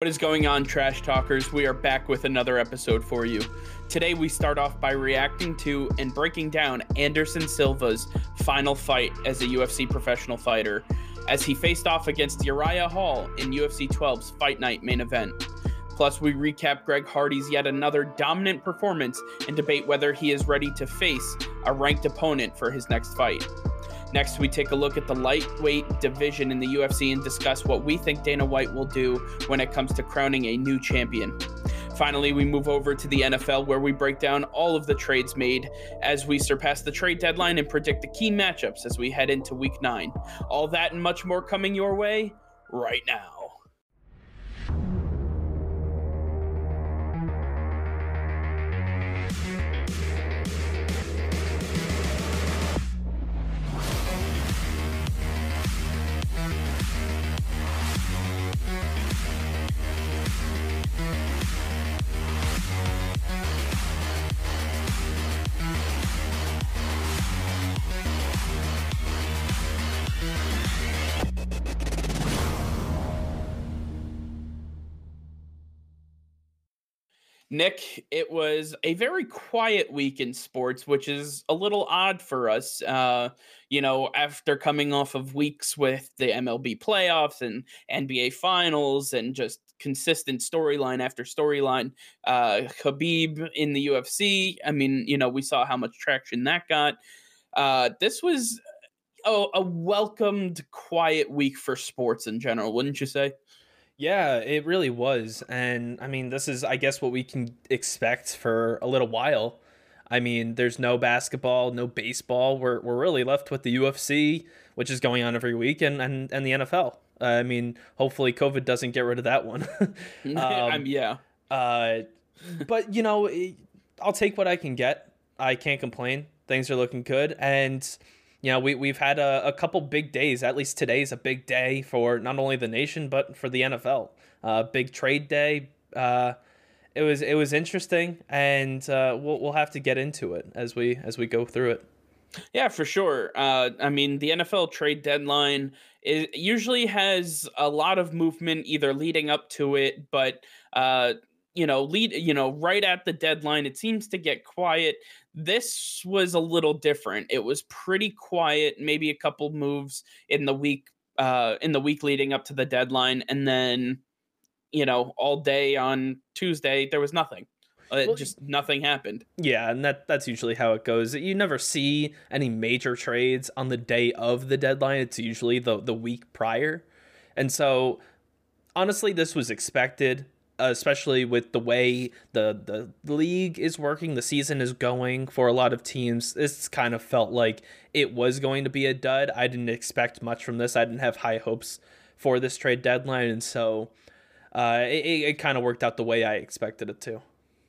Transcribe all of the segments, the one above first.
What is going on, Trash Talkers? We are back with another episode for you. Today, we start off by reacting to and breaking down Anderson Silva's final fight as a UFC professional fighter, as he faced off against Uriah Hall in UFC 12's Fight Night main event. Plus, we recap Greg Hardy's yet another dominant performance and debate whether he is ready to face a ranked opponent for his next fight. Next, we take a look at the lightweight division in the UFC and discuss what we think Dana White will do when it comes to crowning a new champion. Finally, we move over to the NFL where we break down all of the trades made as we surpass the trade deadline and predict the key matchups as we head into week nine. All that and much more coming your way right now. Nick, it was a very quiet week in sports, which is a little odd for us. Uh, you know, after coming off of weeks with the MLB playoffs and NBA finals and just consistent storyline after storyline. Uh, Khabib in the UFC. I mean, you know, we saw how much traction that got. Uh, this was a, a welcomed quiet week for sports in general, wouldn't you say? Yeah, it really was. And I mean, this is, I guess, what we can expect for a little while. I mean, there's no basketball, no baseball. We're, we're really left with the UFC, which is going on every week, and, and, and the NFL. Uh, I mean, hopefully COVID doesn't get rid of that one. um, yeah. Uh, but, you know, I'll take what I can get. I can't complain. Things are looking good. And you know, we, we've had a, a couple big days. At least today's a big day for not only the nation, but for the NFL. Uh, big trade day. Uh, it was it was interesting, and uh, we'll we'll have to get into it as we as we go through it. Yeah, for sure. Uh, I mean, the NFL trade deadline is, usually has a lot of movement either leading up to it, but uh, you know, lead, you know, right at the deadline, it seems to get quiet. This was a little different. It was pretty quiet, maybe a couple moves in the week, uh, in the week leading up to the deadline, and then, you know, all day on Tuesday there was nothing. Uh, well, just nothing happened. Yeah, and that that's usually how it goes. You never see any major trades on the day of the deadline. It's usually the the week prior. And so honestly this was expected especially with the way the the league is working, the season is going for a lot of teams. This kind of felt like it was going to be a dud. I didn't expect much from this. I didn't have high hopes for this trade deadline, and so uh, it, it kind of worked out the way I expected it to.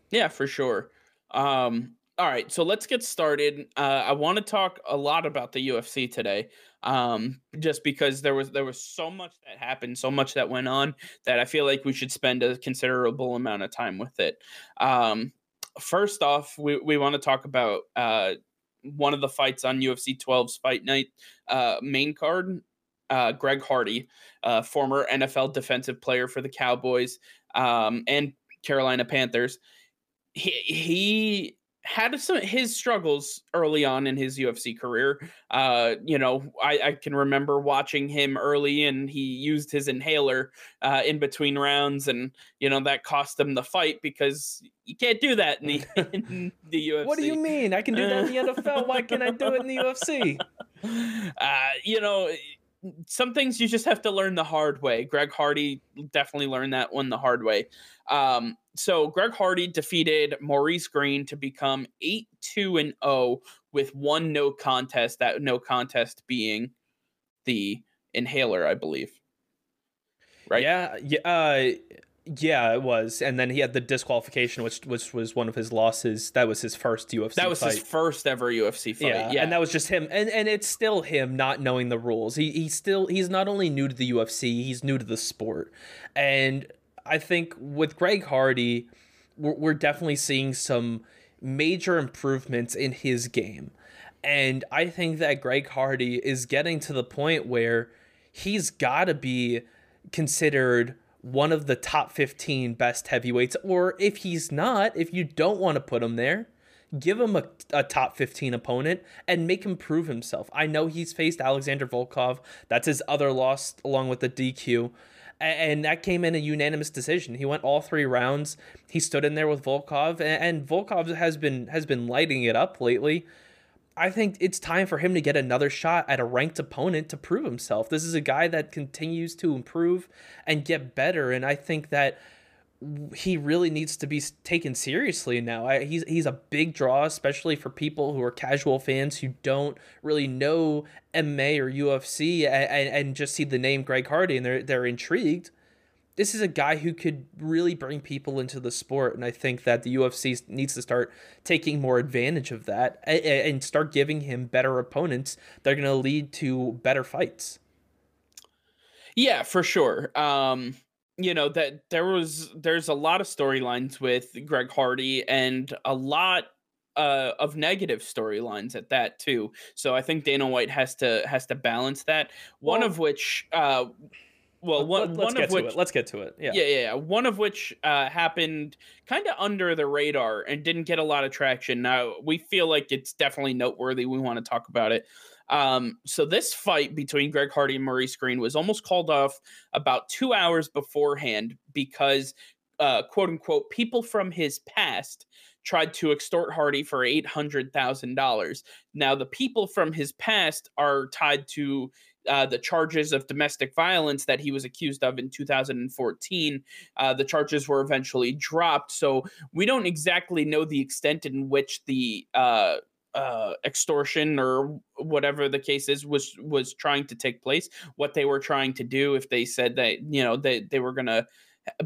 Yeah, for sure. Um, all right, so let's get started. Uh, I want to talk a lot about the UFC today um, just because there was there was so much that happened, so much that went on that I feel like we should spend a considerable amount of time with it. Um, first off, we, we want to talk about uh, one of the fights on UFC 12's Fight Night uh, main card. Uh, Greg Hardy, uh, former NFL defensive player for the Cowboys um, and Carolina Panthers, he he had some his struggles early on in his UFC career. Uh, you know, I, I, can remember watching him early, and he used his inhaler uh, in between rounds, and you know that cost him the fight because you can't do that in the, in the UFC. What do you mean? I can do that in the NFL. Why can't I do it in the UFC? Uh, you know, some things you just have to learn the hard way. Greg Hardy definitely learned that one the hard way. Um, so Greg Hardy defeated Maurice Greene to become 8 2 and 0 with one no contest, that no contest being the inhaler, I believe. Right? Yeah. Yeah. Uh, yeah, it was, and then he had the disqualification, which which was one of his losses. That was his first UFC. That was fight. his first ever UFC fight. Yeah, yeah, and that was just him, and and it's still him not knowing the rules. He he's still he's not only new to the UFC, he's new to the sport, and I think with Greg Hardy, we're, we're definitely seeing some major improvements in his game, and I think that Greg Hardy is getting to the point where he's got to be considered one of the top 15 best heavyweights. Or if he's not, if you don't want to put him there, give him a, a top 15 opponent and make him prove himself. I know he's faced Alexander Volkov. That's his other loss along with the DQ. And that came in a unanimous decision. He went all three rounds. He stood in there with Volkov, and Volkov has been has been lighting it up lately. I think it's time for him to get another shot at a ranked opponent to prove himself. This is a guy that continues to improve and get better, and I think that he really needs to be taken seriously now. I, he's he's a big draw, especially for people who are casual fans who don't really know MMA or UFC and, and just see the name Greg Hardy and they're they're intrigued. This is a guy who could really bring people into the sport, and I think that the UFC needs to start taking more advantage of that and, start giving him better opponents that are going to lead to better fights. Yeah, for sure. Um, you know that there was there's a lot of storylines with Greg Hardy and a lot uh, of negative storylines at that too. So I think Dana White has to has to balance that. One well, of which, uh, well, one, let's one of which, let's get to it. Yeah, yeah, yeah. One of which uh, happened kind of under the radar and didn't get a lot of traction. Now we feel like it's definitely noteworthy. We want to talk about it. Um, so this fight between Greg Hardy and Maurice Greene was almost called off about two hours beforehand because, uh, quote unquote, people from his past tried to extort Hardy for eight hundred thousand dollars. Now the people from his past are tied to uh, the charges of domestic violence that he was accused of in 2014. Uh, the charges were eventually dropped, so we don't exactly know the extent in which the uh, uh, extortion or whatever the case is was was trying to take place what they were trying to do if they said that you know they, they were to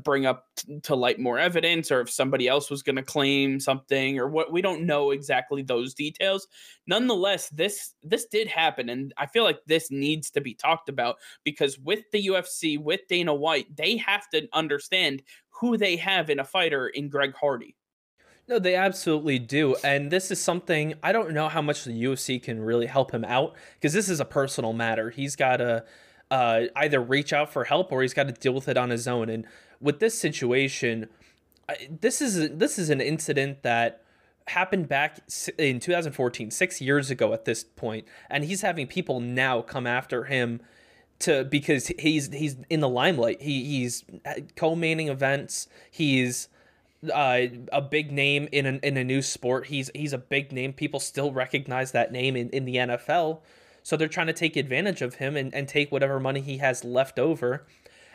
bring up t- to light more evidence or if somebody else was going to claim something or what we don't know exactly those details nonetheless this this did happen and i feel like this needs to be talked about because with the UFC with Dana White they have to understand who they have in a fighter in Greg Hardy no, they absolutely do. And this is something I don't know how much the UFC can really help him out because this is a personal matter. He's got to uh, either reach out for help or he's got to deal with it on his own. And with this situation, this is this is an incident that happened back in 2014, six years ago at this point, and he's having people now come after him to because he's he's in the limelight. He he's co-maining events. He's uh, a big name in a, in a new sport. He's he's a big name. People still recognize that name in, in the NFL. So they're trying to take advantage of him and, and take whatever money he has left over.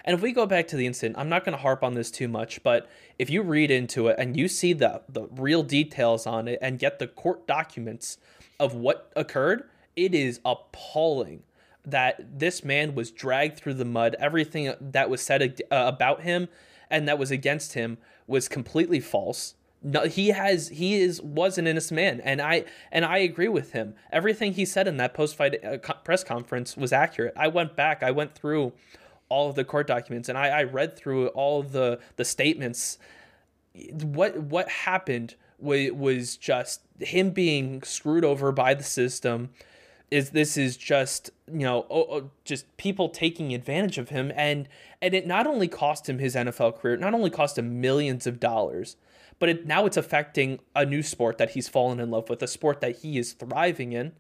And if we go back to the incident, I'm not going to harp on this too much, but if you read into it and you see the the real details on it and get the court documents of what occurred, it is appalling that this man was dragged through the mud. Everything that was said uh, about him and that was against him was completely false. No, he has he is was an innocent man, and I and I agree with him. Everything he said in that post fight uh, co- press conference was accurate. I went back, I went through all of the court documents, and I, I read through all the the statements. What what happened was was just him being screwed over by the system is this is just you know oh, oh, just people taking advantage of him and and it not only cost him his NFL career, it not only cost him millions of dollars, but it now it's affecting a new sport that he's fallen in love with, a sport that he is thriving in,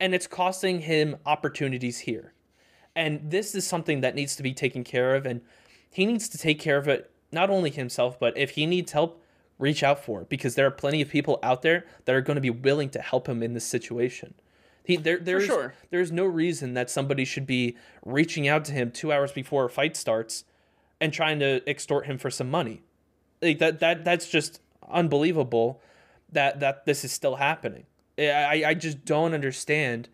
and it's costing him opportunities here. And this is something that needs to be taken care of and he needs to take care of it not only himself, but if he needs help, reach out for it because there are plenty of people out there that are going to be willing to help him in this situation. He there sure. there's no reason that somebody should be reaching out to him two hours before a fight starts and trying to extort him for some money. Like that that that's just unbelievable that that this is still happening. I I just don't understand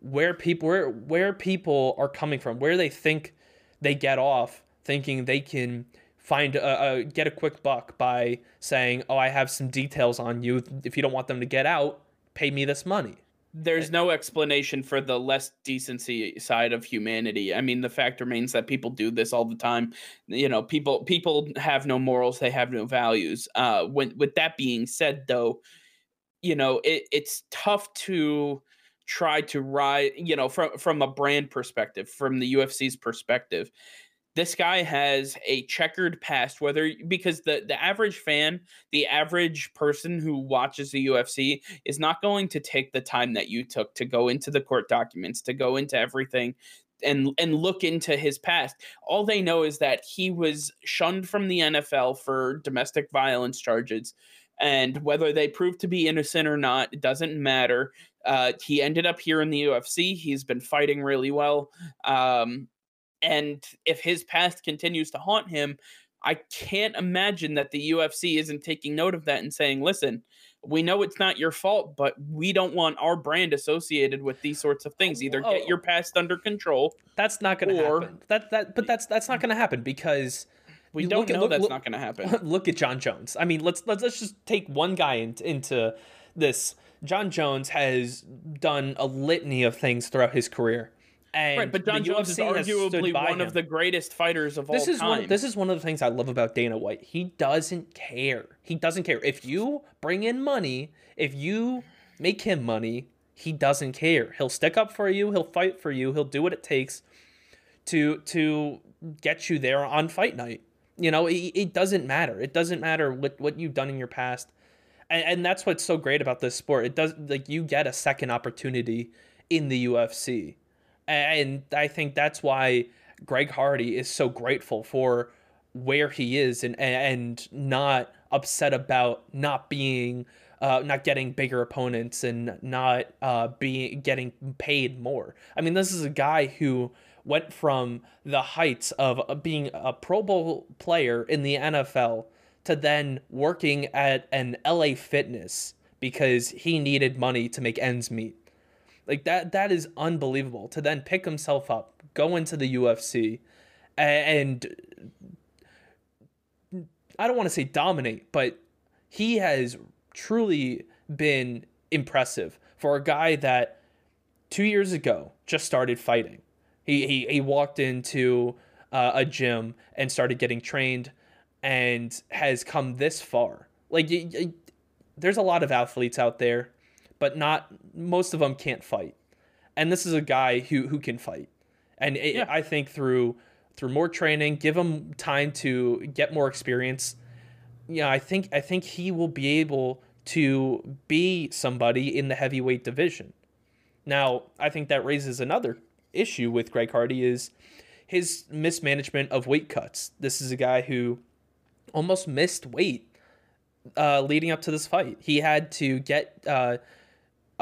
where people where where people are coming from, where they think they get off thinking they can find a, a, get a quick buck by saying, "Oh, I have some details on you. If you don't want them to get out, pay me this money." There's no explanation for the less decency side of humanity. I mean, the fact remains that people do this all the time. You know, people people have no morals, they have no values. Uh, when with that being said, though, you know, it, it's tough to try to ride. You know, from from a brand perspective, from the UFC's perspective, this guy has a checkered past whether because the the average fan the average person who watches the UFC is not going to take the time that you took to go into the court documents to go into everything and and look into his past all they know is that he was shunned from the NFL for domestic violence charges and whether they prove to be innocent or not it doesn't matter uh, he ended up here in the UFC. He's been fighting really well. Um, and if his past continues to haunt him, I can't imagine that the UFC isn't taking note of that and saying, listen, we know it's not your fault, but we don't want our brand associated with these sorts of things. Either get your oh. past under control. That's not going to happen. That that but that's that's not going to happen because we don't know at, look, that's look, not going to happen. Look at Jon Jones. I mean, let's let's let's just take one guy in, into this. Jon Jones has done a litany of things throughout his career. And right, but Jon Jones is arguably one him. of the greatest fighters of this all is time. One, this is one of the things I love about Dana White. He doesn't care. He doesn't care. If you bring in money, if you make him money, he doesn't care. He'll stick up for you. He'll fight for you. He'll do what it takes to to get you there on fight night. You know, it, it doesn't matter. It doesn't matter what what you've done in your past, and, and that's what's so great about this sport. It does like you get a second opportunity in the UFC and I think that's why Greg Hardy is so grateful for where he is and and not upset about not being uh, not getting bigger opponents and not uh, being getting paid more. I mean, this is a guy who went from the heights of uh, being a Pro Bowl player in the NFL to then working at an LA Fitness because he needed money to make ends meet. Like that that is unbelievable to then pick himself up, go into the UFC and I don't want to say dominate, but he has truly been impressive for a guy that 2 years ago just started fighting. He he he walked into uh, a gym and started getting trained and has come this far. Like there's a lot of athletes out there but not most of them can't fight. And this is a guy who who can fight. And it, yeah. I think through through more training, give him time to get more experience. Yeah, I think I think he will be able to be somebody in the heavyweight division. Now, I think that raises another issue with Greg Hardy is his mismanagement of weight cuts. This is a guy who almost missed weight uh, leading up to this fight. He had to get uh,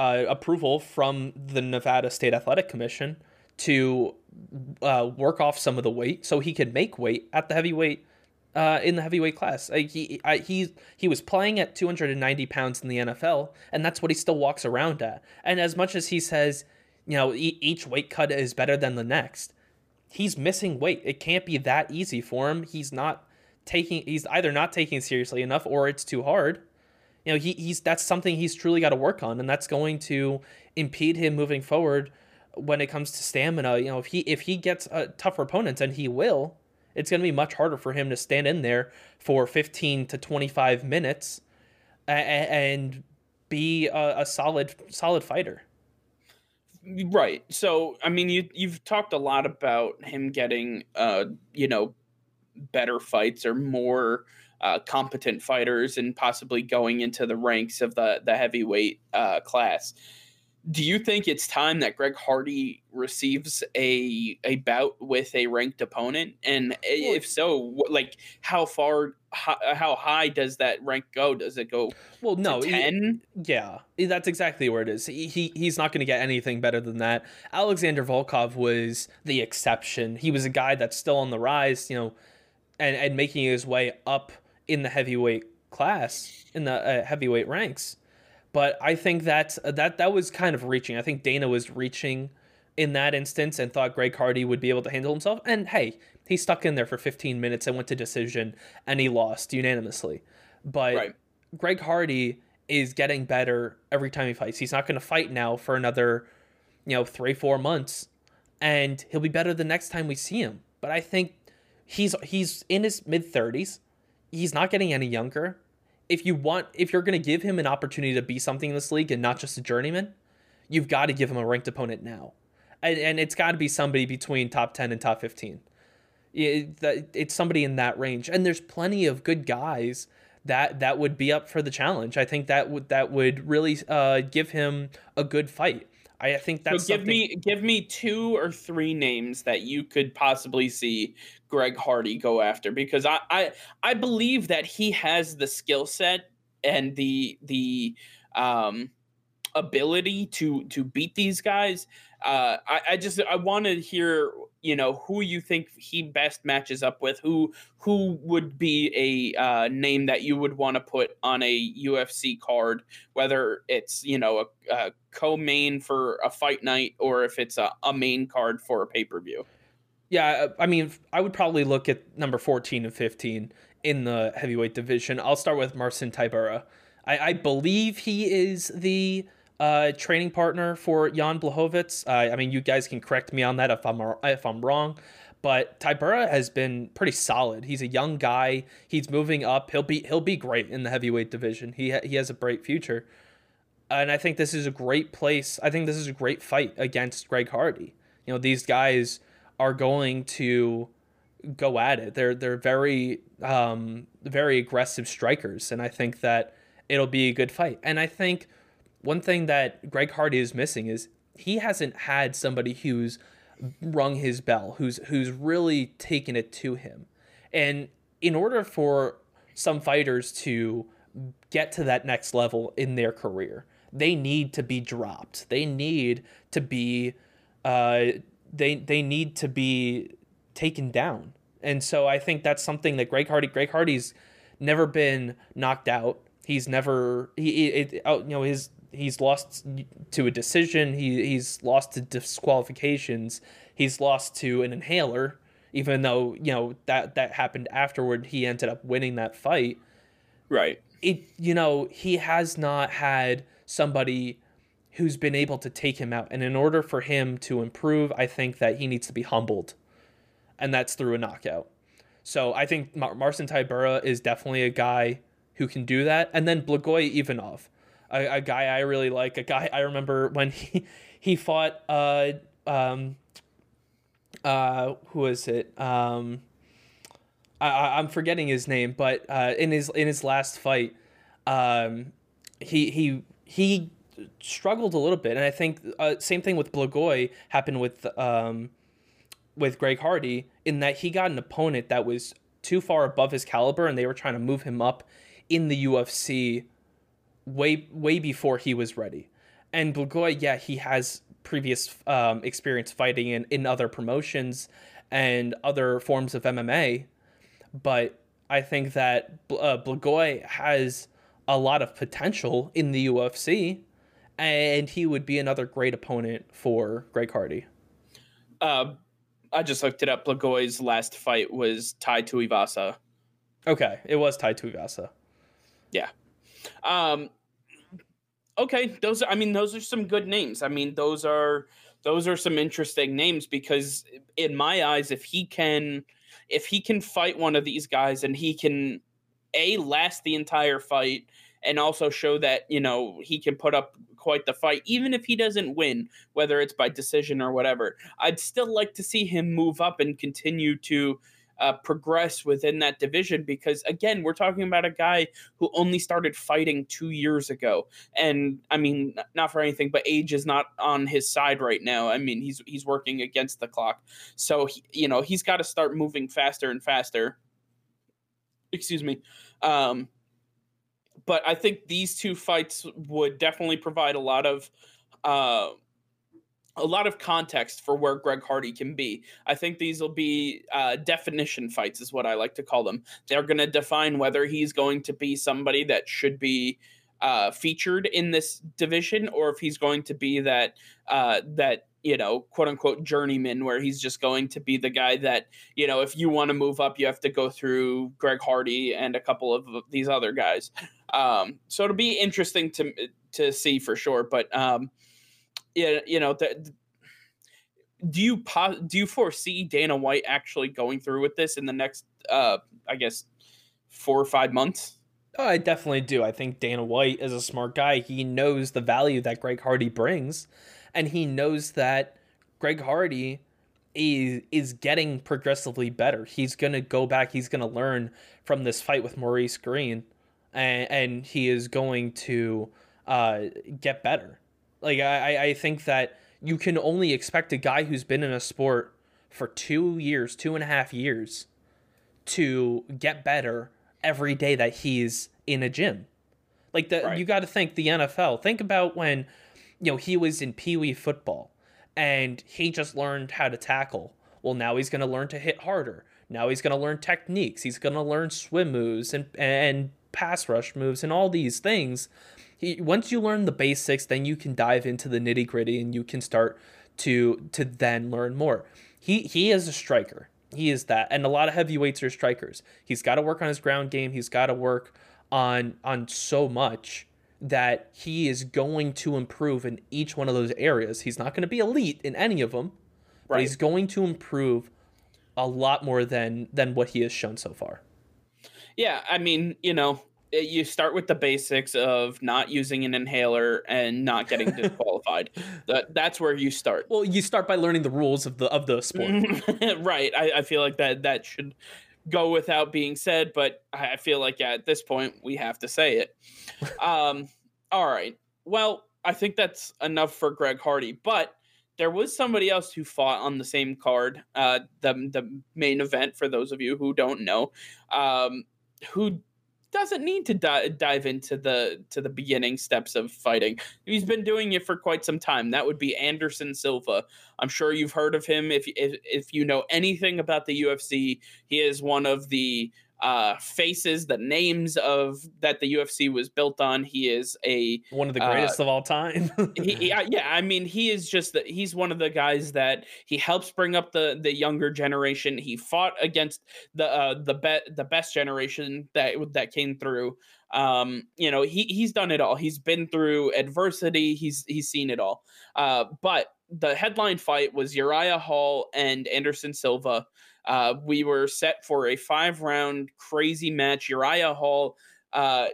uh, approval from the Nevada State Athletic Commission to uh, work off some of the weight so he could make weight at the heavyweight uh, in the heavyweight class. Like he I, he he was playing at 290 pounds in the NFL, and that's what he still walks around at. And as much as he says, you know, e- each weight cut is better than the next, he's missing weight. It can't be that easy for him. He's not taking. He's either not taking seriously enough, or it's too hard you know, he, he's that's something he's truly got to work on, and that's going to impede him moving forward when it comes to stamina. You know, if he if he gets a tougher opponents, and he will, it's going to be much harder for him to stand in there for 15 to 25 minutes and, and be a, a solid solid fighter. Right. So, I mean, you you've talked a lot about him getting, uh, you know, better fights or more uh, competent fighters and possibly going into the ranks of the the heavyweight uh, class. Do you think it's time that Greg Hardy receives a a bout with a ranked opponent? And if so, like how far, how, how high does that rank go? Does it go? Well, no, ten. Yeah, that's exactly where it is. He, he he's not going to get anything better than that. Alexander Volkov was the exception. He was a guy that's still on the rise, you know, and and making his way up in the heavyweight class in the uh, heavyweight ranks. But I think that that that was kind of reaching. I think Dana was reaching in that instance and thought Greg Hardy would be able to handle himself. And hey, he stuck in there for 15 minutes and went to decision and he lost unanimously. But right. Greg Hardy is getting better every time he fights. He's not going to fight now for another, you know, three, four months, and he'll be better the next time we see him. But I think he's he's in his mid 30s he's not getting any younger. If you want, if you're going to give him an opportunity to be something in this league and not just a journeyman, you've got to give him a ranked opponent now, and, and it's got to be somebody between top ten and top fifteen. It, it's somebody in that range, and there's plenty of good guys that that would be up for the challenge. I think that would that would really uh, give him a good fight. I think that's so give something... me give me two or three names that you could possibly see Greg Hardy go after because I I, I believe that he has the skill set and the the um ability to to beat these guys. Uh, I, I just I want to hear you know who you think he best matches up with. Who who would be a uh, name that you would want to put on a UFC card, whether it's you know a, a co-main for a fight night or if it's a, a main card for a pay per view. Yeah, I mean, I would probably look at number fourteen and fifteen in the heavyweight division. I'll start with Marcin Tybura. I, I believe he is the uh, training partner for Jan Blachowicz. Uh, I mean, you guys can correct me on that if I'm if I'm wrong, but Tybura has been pretty solid. He's a young guy. He's moving up. He'll be he'll be great in the heavyweight division. He ha- he has a bright future, and I think this is a great place. I think this is a great fight against Greg Hardy. You know, these guys are going to go at it. They're they're very um, very aggressive strikers, and I think that it'll be a good fight. And I think one thing that Greg Hardy is missing is he hasn't had somebody who's rung his bell, who's who's really taken it to him. And in order for some fighters to get to that next level in their career, they need to be dropped. They need to be uh, they they need to be taken down. And so I think that's something that Greg Hardy Greg Hardy's never been knocked out. He's never he it, oh, you know his he's lost to a decision. He he's lost to disqualifications. He's lost to an inhaler, even though you know that that happened afterward. He ended up winning that fight. Right. It you know he has not had somebody who's been able to take him out, and in order for him to improve, I think that he needs to be humbled, and that's through a knockout. So I think Mar- Marcin Tybura is definitely a guy who can do that, and then Blagoy Ivanov a, a guy I really like. A guy I remember when he he fought. Uh, um, uh, who is it? Um, I, I'm forgetting his name, but uh, in his in his last fight, um, he he he struggled a little bit, and I think uh, same thing with Blagoy happened with um, with Greg Hardy in that he got an opponent that was too far above his caliber, and they were trying to move him up in the UFC way way before he was ready. And Blagoy, yeah, he has previous um, experience fighting in, in other promotions and other forms of MMA, but I think that uh, Blagoy has a lot of potential in the UFC, and he would be another great opponent for Greg Hardy. Uh, I just looked it up. Blagoy's last fight was Tai Tuivasa. Okay, it was Tai Tuivasa. Yeah. Um, okay, those are, I mean those are some good names. I mean those are those are some interesting names because in my eyes if he can if he can fight one of these guys and he can a last the entire fight and also show that you know he can put up quite the fight even if he doesn't win whether it's by decision or whatever i'd still like to see him move up and continue to uh, progress within that division because again we're talking about a guy who only started fighting two years ago. And i mean not for anything but age is not on his side right now. I mean he's he's working against the clock. So he, you know he's got to start moving faster and faster. Excuse me. Um but i think these two fights would definitely provide a lot of uh a lot of context for where Greg Hardy can be. I think these will be uh, definition fights, is what I like to call them. They're going to define whether he's going to be somebody that should be uh, featured in this division, or if he's going to be that uh, that you know quote unquote journeyman, where he's just going to be the guy that you know if you want to move up, you have to go through Greg Hardy and a couple of these other guys. Um, so it'll be interesting to to see for sure, but. Um, yeah, you know, the, do you do you foresee Dana White actually going through with this in the next, uh, I guess, four or five months? I definitely do. I think Dana White is a smart guy. He knows the value that Greg Hardy brings, and he knows that Greg Hardy is is getting progressively better. He's gonna go back. He's gonna learn from this fight with Maurice Greene, and and he is going to uh, get better. Like I I think that you can only expect a guy who's been in a sport for two years, two and a half years, to get better every day that he's in a gym. Like the right. you got to think the NFL. Think about when you know he was in Pee Wee football and he just learned how to tackle. Well, now he's going to learn to hit harder. Now he's going to learn techniques. He's going to learn swim moves and and pass rush moves and all these things. He, once you learn the basics, then you can dive into the nitty gritty and you can start to to then learn more. He he is a striker. He is that, and a lot of heavyweights are strikers. He's got to work on his ground game. He's got to work on on so much that he is going to improve in each one of those areas. He's not going to be elite in any of them, right. but he's going to improve a lot more than than what he has shown so far. Yeah, I mean, you know, you start with the basics of not using an inhaler and not getting disqualified. that that's where you start. Well, you start by learning the rules of the of the sport. right. I, I feel like that that should go without being said, but I feel like at this point we have to say it. Um, all right. Well, I think that's enough for Greg Hardy, but there was somebody else who fought on the same card, uh, the the main event. For those of you who don't know, um, who doesn't need to di- dive into the to the beginning steps of fighting. He's been doing it for quite some time. That would be Anderson Silva. I'm sure you've heard of him. If if, if you know anything about the UFC, he is one of the uh, faces, the names of that the UFC was built on. He is a one of the greatest uh, of all time. he, yeah, I mean, he is just the, he's one of the guys that he helps bring up the the younger generation. He fought against the uh, the be- the best generation that that came through. Um, you know, he he's done it all. He's been through adversity. He's he's seen it all. Uh, but the headline fight was Uriah Hall and Anderson Silva. Uh, we were set for a five round crazy match. Uriah Hall uh,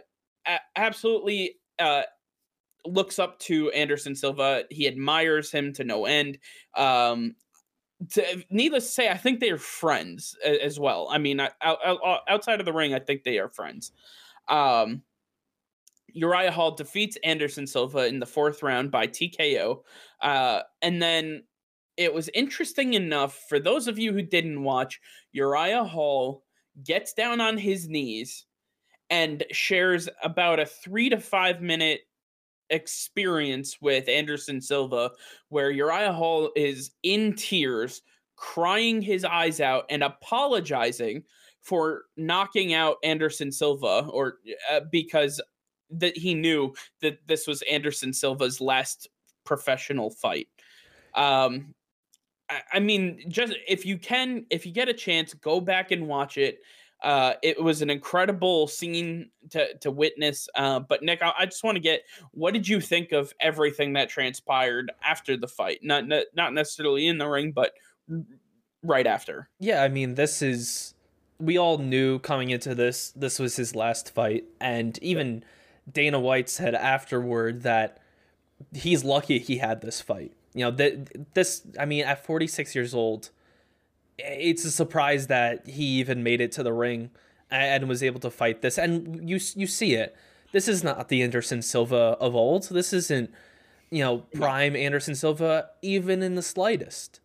a- absolutely uh, looks up to Anderson Silva. He admires him to no end. Um, to, needless to say, I think they are friends as well. I mean, out, outside of the ring, I think they are friends. Um, Uriah Hall defeats Anderson Silva in the fourth round by TKO. Uh, and then it was interesting enough for those of you who didn't watch, Uriah Hall gets down on his knees and shares about a three to five minute experience with Anderson Silva where Uriah Hall is in tears, crying his eyes out, and apologizing for knocking out Anderson Silva or uh, because that he knew that this was Anderson Silva's last professional fight. Um, I mean, just if you can, if you get a chance, go back and watch it. Uh, it was an incredible scene to to witness. Uh, but Nick, I, I just want to get what did you think of everything that transpired after the fight? Not not necessarily in the ring, but right after. Yeah, I mean, this is we all knew coming into this this was his last fight, and even Dana White said afterward that he's lucky he had this fight you know that this i mean at 46 years old it's a surprise that he even made it to the ring and was able to fight this. And you you see it. This is not the anderson silva of old. This isn't you know prime anderson silva even in the slightest.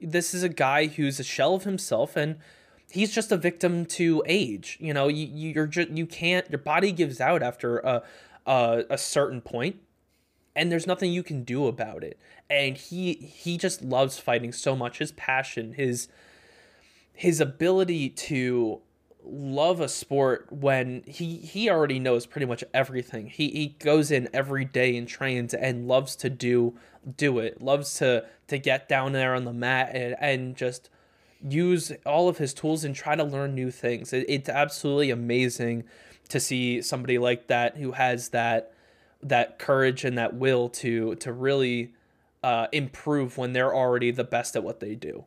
This is a guy who's a shell of himself and he's just a victim to age. You know you you're just you can't your body gives out after a a, a certain point and there's nothing you can do about it and he he just loves fighting so much. His passion his his ability to love a sport when he he already knows pretty much everything. He he goes in every day and trains and loves to do do it. Loves to to get down there on the mat and and just use all of his tools and try to learn new things. It, it's absolutely amazing to see somebody like that who has that that courage and that will to to really uh, improve when they're already the best at what they do.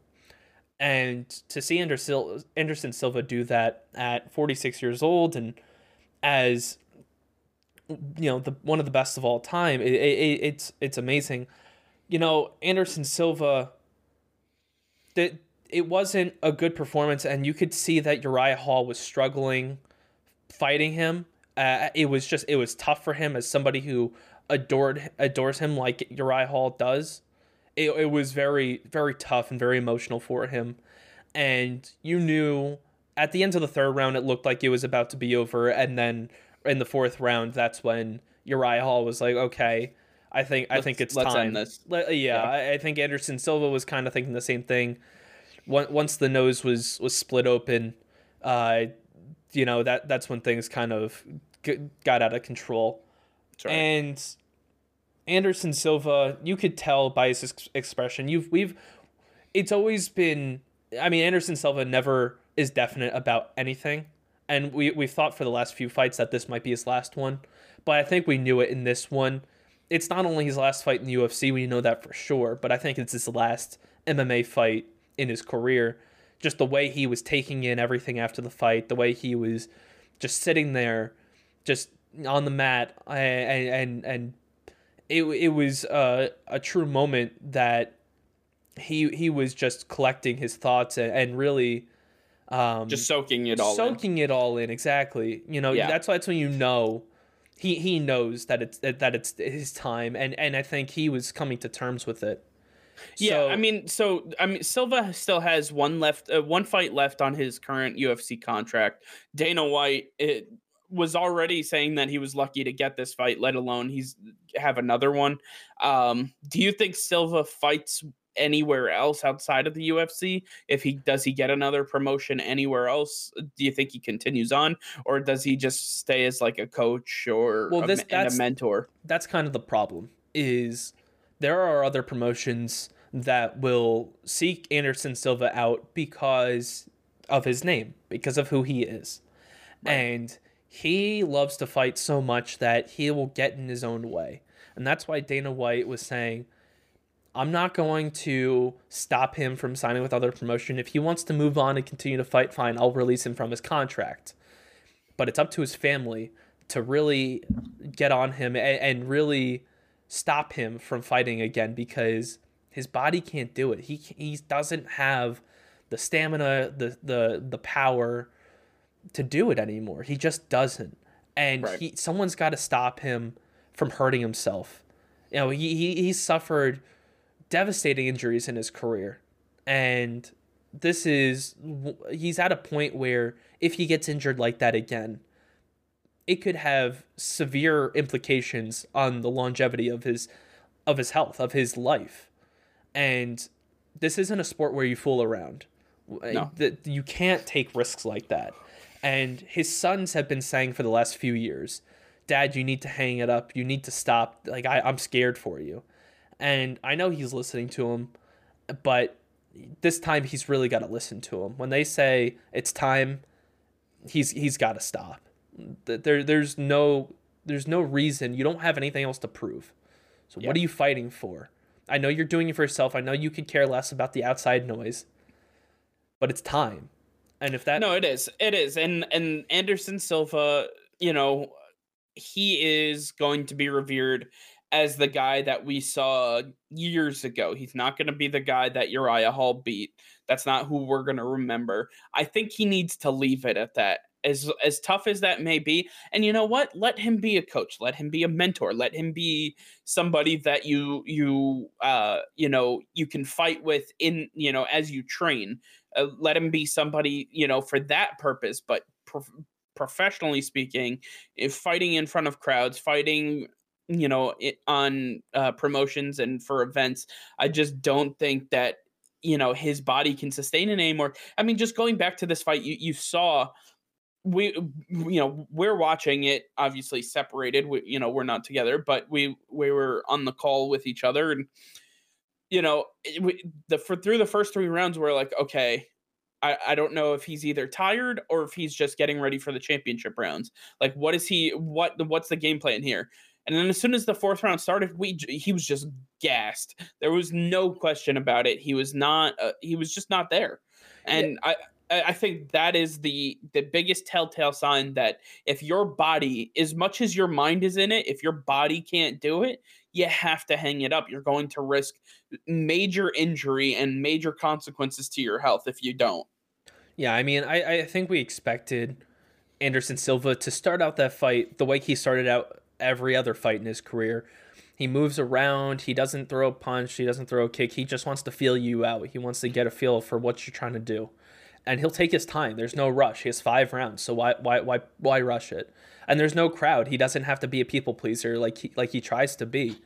And to see Anderson, Silva do that at 46 years old and as you know the one of the best of all time, it, it, it's it's amazing. You know Anderson Silva. that it wasn't a good performance, and you could see that Uriah Hall was struggling fighting him. Uh, it was just it was tough for him as somebody who adored adores him like Uriah Hall does. It, it was very very tough and very emotional for him, and you knew at the end of the third round it looked like it was about to be over, and then in the fourth round that's when Uriah Hall was like, okay, I think I think it's let's time. end this. Le- yeah, Yeah. I, I think Anderson Silva was kind of thinking the same thing. Once once the nose was was split open, uh, you know that that's when things kind of got out of control. Right. And Anderson Silva, you could tell by his ex- expression. You've we've it's always been I mean Anderson Silva never is definite about anything. And we we've thought for the last few fights that this might be his last one. But I think we knew it in this one. It's not only his last fight in the UFC, we know that for sure, but I think it's his last MMA fight in his career. Just the way he was taking in everything after the fight, the way he was just sitting there, just on the mat, and and and it it was uh, a true moment that he he was just collecting his thoughts and, and really um, just soaking it all in. soaking it all in exactly. You know, Yeah. that's that's when you know he he knows that it's that it's his time, and and I think he was coming to terms with it. Yeah, So- I mean, so I mean, Silva still has one left, uh, one fight left on his current UFC contract. Dana White it, was already saying that he was lucky to get this fight, let alone he's have another one. Um, do you think Silva fights anywhere else outside of the UFC? If he does, he get another promotion anywhere else? Do you think he continues on, or does he just stay as like a coach or Well, a, this- and a mentor? that's kind of the problem is there are other promotions that will seek Anderson Silva out because of his name, because of who he is. And he loves to fight so much that he will get in his own way. And that's why Dana White was saying, I'm not going to stop him from signing with other promotion. If he wants to move on and continue to fight, fine, I'll release him from his contract. But it's up to his family to really get on him and, and really stop him from fighting again because his body can't do it. He he doesn't have the stamina, the the the power to do it anymore. He just doesn't. And Right. he someone's got to stop him from hurting himself. You know, he he he suffered devastating injuries in his career. And this is he's at a point where if he gets injured like that again, it could have severe implications on the longevity of his of his health, of his life. And this isn't a sport where you fool around. No. You can't take risks like that. And his sons have been saying for the last few years, Dad, you need to hang it up. You need to stop. Like I, I'm scared for you. And I know he's listening to him, but this time he's really got to listen to him. When they say it's time, he's he's got to stop. Th- There there's no there's no reason. You don't have anything else to prove. So Yeah. what are you fighting for? I know you're doing it for yourself. I know you could care less about the outside noise. But it's time. And if that No, it is. It is. And and Anderson Silva, you know, he is going to be revered as the guy that we saw years ago. He's not going to be the guy that Uriah Hall beat. That's not who we're going to remember. I think he needs to leave it at that. As as tough as that may be, and you know what? Let him be a coach. Let him be a mentor. Let him be somebody that you you uh you know you can fight with in you know as you train uh, let him be somebody you know for that purpose. But prof- professionally speaking if fighting in front of crowds fighting you know it, on uh, promotions and for events i just don't think that you know his body can sustain it anymore. I mean just going back to this fight you, you saw we you know we're watching it obviously separated we, you know we're not together but we we were on the call with each other and you know it- we, the for through the first three rounds we're like okay I, I don't know if he's either tired or if he's just getting ready for the championship rounds. Like what is he what what's the game plan here? And then as soon as the fourth round started we he was just gassed. There was no question about it. He was not uh, he was just not there. And I I I think that is the the biggest telltale sign that if your body, as much as your mind is in it, if your body can't do it, you have to hang it up. You're going to risk major injury and major consequences to your health if you don't. Yeah, I mean, I, I think we expected Anderson Silva to start out that fight the way he started out every other fight in his career. He moves around, he doesn't throw a punch, he doesn't throw a kick, he just wants to feel you out. He wants to get a feel for what you're trying to do. And he'll take his time. There's no rush. He has five rounds, so why why why why rush it? And there's no crowd. He doesn't have to be a people pleaser like he like he tries to be.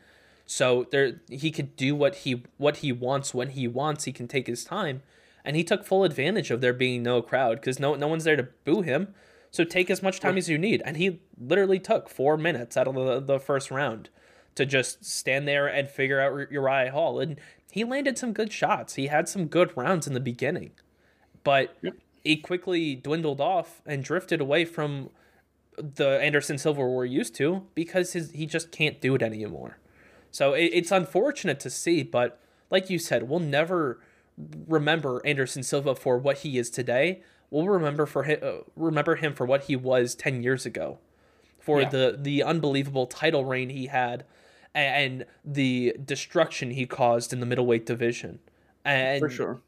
So there he could do what he what he wants when he wants. He can take his time. And he took full advantage of there being no crowd because no no one's there to boo him. So take as much time as you need. And he literally took four minutes out of the, the first round to just stand there and figure out Uriah Hall. And he landed some good shots. He had some good rounds in the beginning. But yep. he quickly dwindled off and drifted away from the Anderson Silva we're used to because his, he just can't do it anymore. So it, it's unfortunate to see, but like you said, we'll never remember Anderson Silva for what he is today we'll remember for him uh, remember him for what he was 10 years ago for yeah. the the unbelievable title reign he had and the destruction he caused in the middleweight division and for sure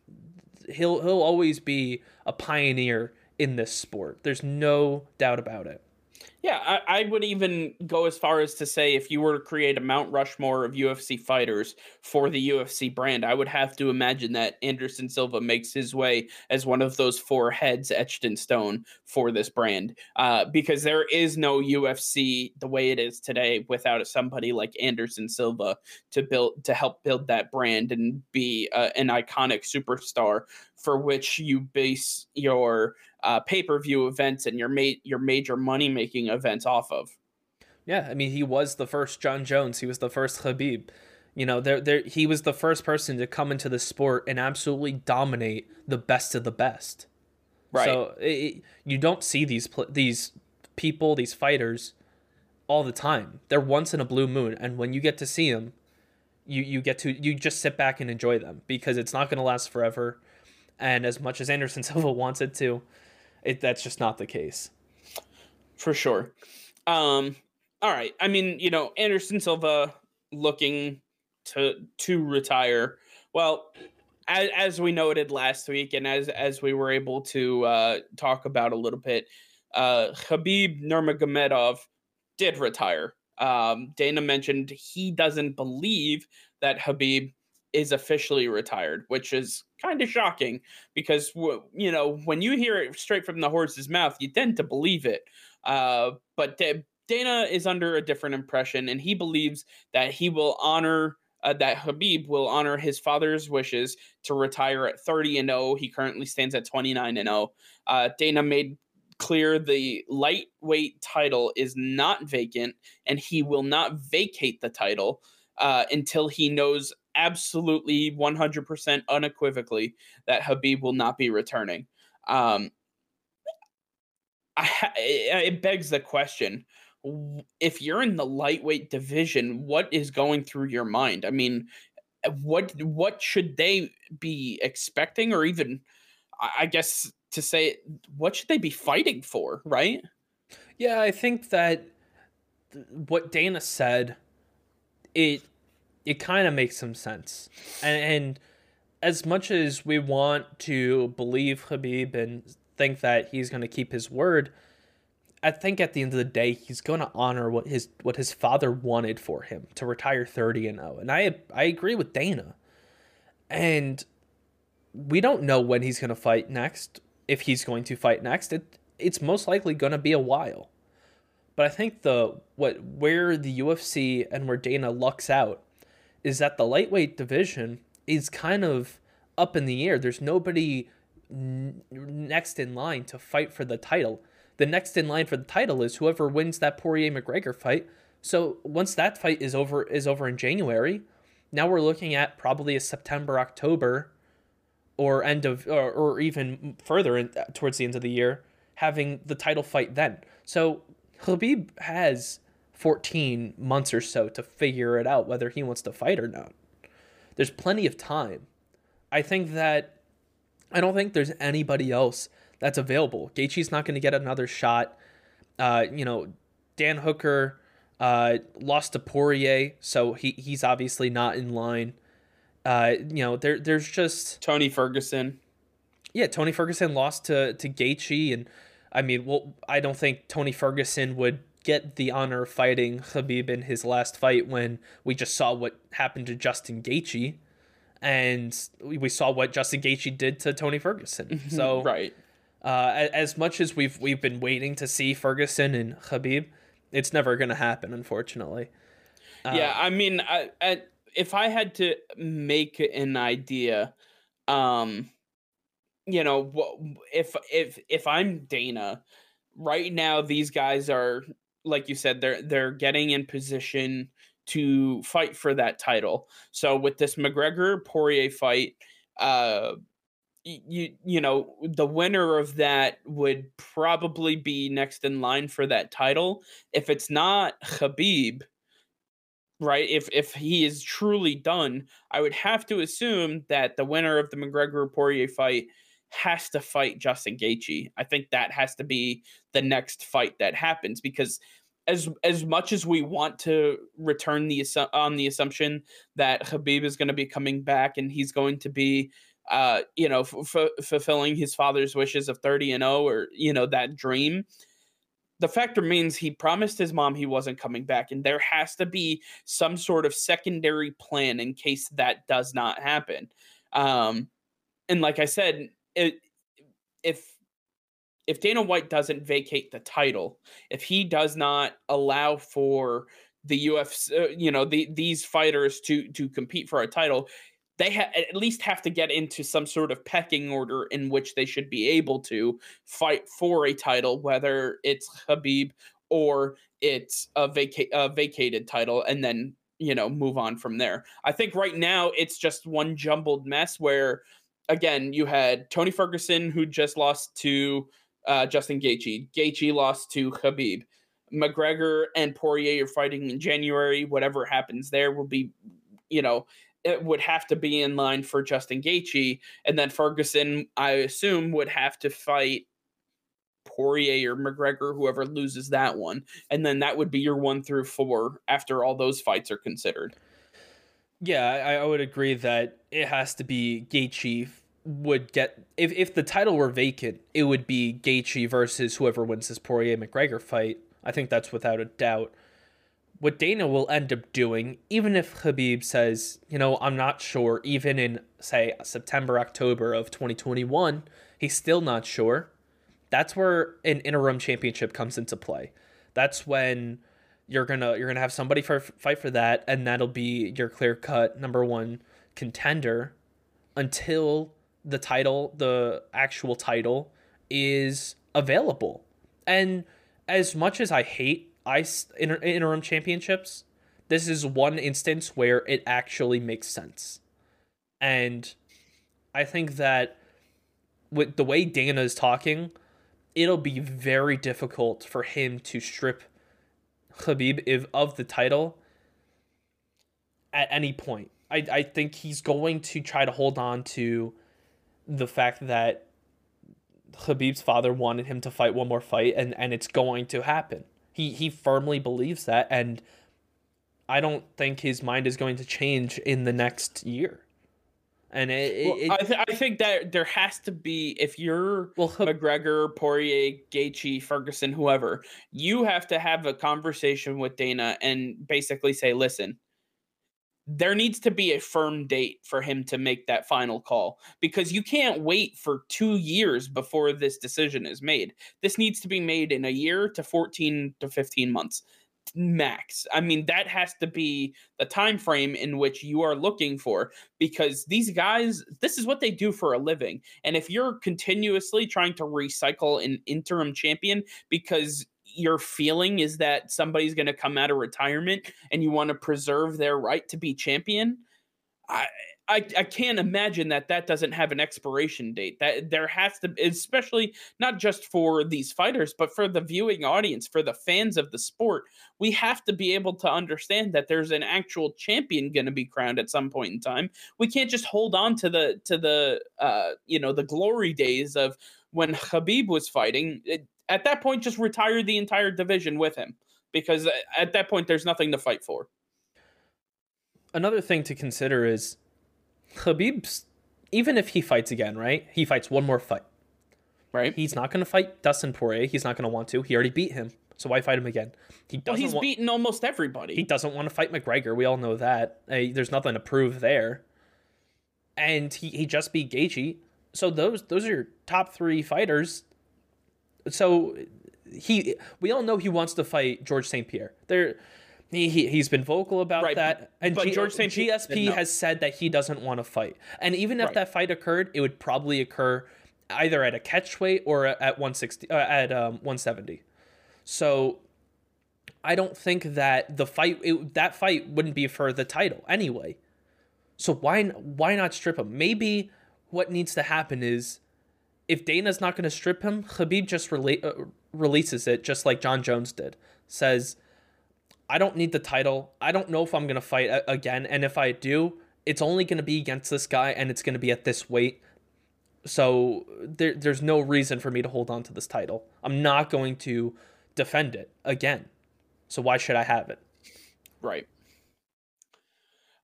he'll he'll always be a pioneer in this sport. There's no doubt about it yeah, I, I, would even go as far as to say if you were to create a Mount Rushmore of UFC fighters for the UFC brand, I would have to imagine that Anderson Silva makes his way as one of those four heads etched in stone for this brand. Uh, because there is no UFC the way it is today without somebody like Anderson Silva to build to help build that brand and be uh, an iconic superstar for which you base your uh, pay per view events and your ma- your major money making events off of. Yeah, I mean, he was the first Jon Jones. He was the first Khabib. You know, there, there, he was the first person to come into the sport and absolutely dominate the best of the best. Right. So it, you don't see these these people, these fighters, all the time. They're once in a blue moon, and when you get to see them, you you get to you just sit back and enjoy them because it's not going to last forever. And as much as Anderson Silva wants it to, it that's just not the case. For sure. Um all right. I mean, you know, Anderson Silva looking to to retire. Well, as, as we noted last week and as as we were able to uh talk about a little bit, uh Khabib Nurmagomedov did retire. Um Dana mentioned he doesn't believe that Khabib is officially retired, which is kind of shocking because you know when you hear it straight from the horse's mouth, you tend to believe it. Uh, but Dana is under a different impression, and he believes that he will honor. Uh, that Khabib will honor his father's wishes to retire at 30 and 0. He currently stands at 29 and 0. Uh, Dana made clear the lightweight title is not vacant, and he will not vacate the title uh, until he knows absolutely 100% unequivocally that Khabib will not be returning. Um, I, it begs the question if you're in the lightweight division, what is going through your mind? I mean, what what should they be expecting, or even, I guess, to say, what should they be fighting for? Right? Yeah, I think that what Dana said, it it kind of makes some sense. And, and as much as we want to believe Khabib and think that he's going to keep his word, I think at the end of the day he's going to honor what his what his father wanted for him to retire 30 and 0. And I I agree with Dana. And we don't know when he's going to fight next, if he's going to fight next. It it's most likely going to be a while. But I think the what where the UFC and where Dana lucks out is that the lightweight division is kind of up in the air. There's nobody n- next in line to fight for the title. The next in line for the title is whoever wins that Poirier McGregor fight. So once that fight is over is over in January, now we're looking at probably a September October or end of or, or even further in, towards the end of the year having the title fight then. So Khabib has 14 months or so to figure it out whether he wants to fight or not. There's plenty of time. I think that I don't think there's anybody else that's available. Gaethje's not going to get another shot. Uh, you know, Dan Hooker, Uh, lost to Poirier, so he he's obviously not in line. Uh, you know, there there's just Tony Ferguson. Yeah, Tony Ferguson lost to to Gaethje, and I mean, well, I don't think Tony Ferguson would get the honor of fighting Khabib in his last fight when we just saw what happened to Justin Gaethje, and we saw what Justin Gaethje did to Tony Ferguson. So right, uh, as much as we've we've been waiting to see Ferguson and Khabib, it's never going to happen, unfortunately. Uh, yeah, I mean, I, I, if I had to make an idea, um, you know, what if if if I'm Dana, right now these guys are like you said, they're they're getting in position to fight for that title. So with this McGregor Poirier fight, uh, you you know the winner of that would probably be next in line for that title. If it's not Khabib, right? If if he is truly done, I would have to assume that the winner of the McGregor Poirier fight has to fight Justin Gaethje. I think that has to be the next fight that happens because as as much as we want to return the on the assumption that Khabib is going to be coming back and he's going to be uh you know f- f- fulfilling his father's wishes of 30 and 0 or you know that dream the fact remains he promised his mom he wasn't coming back and there has to be some sort of secondary plan in case that does not happen um and like i said if if Dana White doesn't vacate the title, if he does not allow for the UFC, uh, you know, the these fighters to to compete for a title, they ha- at least have to get into some sort of pecking order in which they should be able to fight for a title, whether it's Khabib or it's a, vaca- a vacated title, and then you know move on from there. I think right now it's just one jumbled mess where, again, you had Tony Ferguson who just lost to uh, Justin Gaethje. Gaethje lost to Khabib. McGregor and Poirier are fighting in January. Whatever happens there will be, you know, it would have to be in line for Justin Gaethje, and then Ferguson, I assume, would have to fight Poirier or McGregor, whoever loses that one, and then that would be your one through four after all those fights are considered. Yeah, I, I would agree that it has to be Gaethje would get if if the title were vacant, it would be Gaethje versus whoever wins this Poirier McGregor fight. I think that's without a doubt. What Dana will end up doing, even if Khabib says, you know, I'm not sure, even in say September, October of 2021, he's still not sure. That's where an interim championship comes into play. That's when you're gonna you're gonna have somebody for fight for that, and that'll be your clear cut number one contender until the title, the actual title, is available. And as much as I hate ice inter- interim championships, this is one instance where it actually makes sense. And I think that with the way Dana is talking, it'll be very difficult for him to strip Khabib if, of the title at any point. I, I think he's going to try to hold on to the fact that Khabib's father wanted him to fight one more fight and, and it's going to happen. He he firmly believes that and I don't think his mind is going to change in the next year. And it, well, it, I, th- I think that there has to be if you're well, McGregor, Poirier, Gaethje, Ferguson, whoever, you have to have a conversation with Dana and basically say, "Listen, there needs to be a firm date for him to make that final call because you can't wait for two years before this decision is made. This needs to be made in a year to 14 to 15 months max. I mean, that has to be the time frame in which you are looking for because these guys, this is what they do for a living. And if you're continuously trying to recycle an interim champion because your feeling is that somebody's going to come out of retirement and you want to preserve their right to be champion, I, I I can't imagine that that doesn't have an expiration date. That there has to, especially not just for these fighters, but for the viewing audience, for the fans of the sport, we have to be able to understand that there's an actual champion going to be crowned at some point in time. We can't just hold on to the to the uh you know the glory days of when Khabib was fighting. It, at that point just retire the entire division with him. because at that point there's nothing to fight for. Another thing to consider is Khabib's even if he fights again, right? He fights one more fight. Right. He's not going to fight Dustin Poirier. He's not going to want to. He already beat him. So why fight him again? He doesn't. Well, he's wa- beaten almost everybody. He doesn't want to fight McGregor. We all know that. there's nothing to prove there. And he, he just beat Gaethje. So those those are your top three fighters. So he we all know he wants to fight George St. Pierre. There he, he he's been vocal about right, that, and but G- George St. GSP no. has said that he doesn't want to fight. And even if right. that fight occurred, it would probably occur either at a catch weight or at 160 uh, at um, 170. So I don't think that the fight it, that fight wouldn't be for the title anyway. So why why not strip him? Maybe what needs to happen is if Dana's not going to strip him, Khabib just rela- uh, releases it just like Jon Jones did. Says, "I don't need the title. I don't know if I'm going to fight a- again, and if I do, it's only going to be against this guy, and it's going to be at this weight." So there, there's no reason for me to hold on to this title. I'm not going to defend it again. So why should I have it? Right.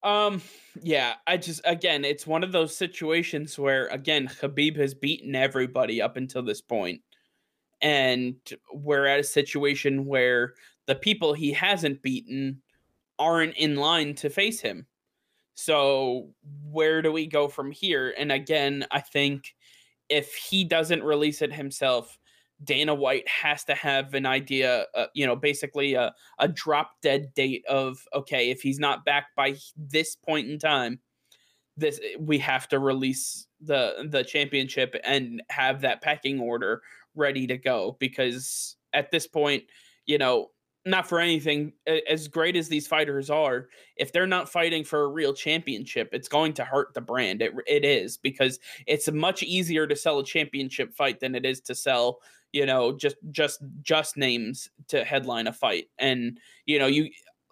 Um yeah, I just again, it's one of those situations where again, Khabib has beaten everybody up until this point. And we're at a situation where the people he hasn't beaten aren't in line to face him. So where do we go from here? And again, I think if he doesn't release it himself, Dana White has to have an idea, uh, you know, basically a, a drop dead date of okay, if he's not back by this point in time, this we have to release the the championship and have that pecking order ready to go because at this point, you know, not for anything as great as these fighters are if they're not fighting for a real championship it's going to hurt the brand. It, it is because it's much easier to sell a championship fight than it is to sell you know just just just names to headline a fight. And you know you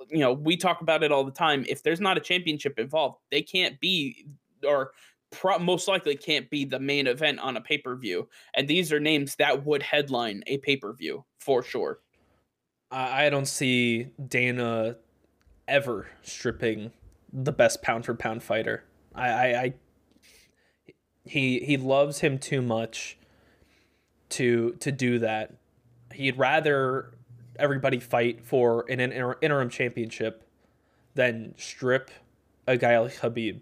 you know we talk about it all the time. If there's not a championship involved they can't be or pro- most likely can't be the main event on a pay-per-view. And these are names that would headline a pay-per-view for sure I don't see Dana ever stripping the best pound for pound fighter. I, I, I he he loves him too much to to do that. He'd rather everybody fight for an, an interim championship than strip a guy like Khabib.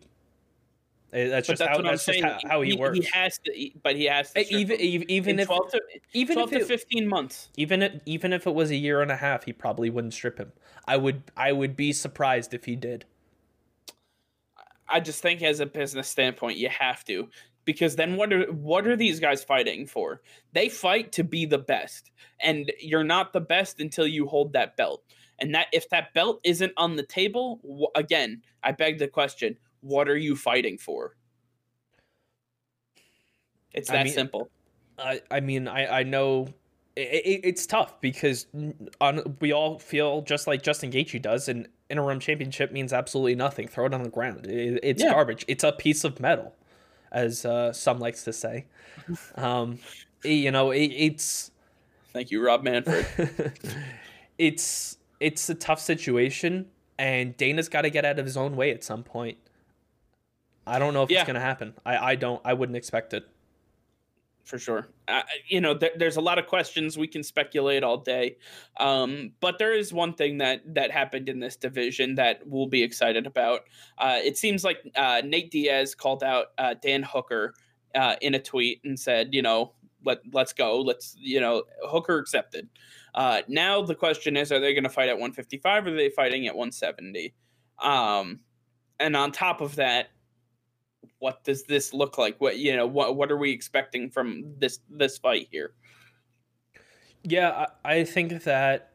That's just, that's how, that's just how, how, he, he, works. He has to, but he has to. Even even, even if 12 to, even 12 if to 15 months. Even if, even if it was a year and a half, he probably wouldn't strip him. I would I would be surprised if he did. I just think, as a business standpoint, you have to because then what are what are these guys fighting for? They fight to be the best, and you're not the best until you hold that belt. And that if that belt isn't on the table, again, I beg the question: what are you fighting for? It's that I mean, simple. I I mean I I know it, it, it's tough because on we all feel just like Justin Gaethje does. and interim championship means absolutely nothing. Throw it on the ground. It, it's yeah. garbage. It's a piece of metal, as uh, some likes to say. Um, you know, it's. Thank you, Rob Manfred. it's it's a tough situation, and Dana's got to get out of his own way at some point. I don't know if yeah. it's going to happen. I, I don't. I wouldn't expect it. For sure. Uh, you know, th- there's a lot of questions we can speculate all day, um, but there is one thing that that happened in this division that we'll be excited about. Uh, it seems like uh, Nate Diaz called out uh, Dan Hooker uh, in a tweet and said, you know, let let's go, let's you know, Hooker accepted. Uh, now the question is, are they going to fight at 155 or are they fighting at 170? Um, and on top of that, what does this look like? What you know, what what are we expecting from this this fight here? Yeah, I, I think that.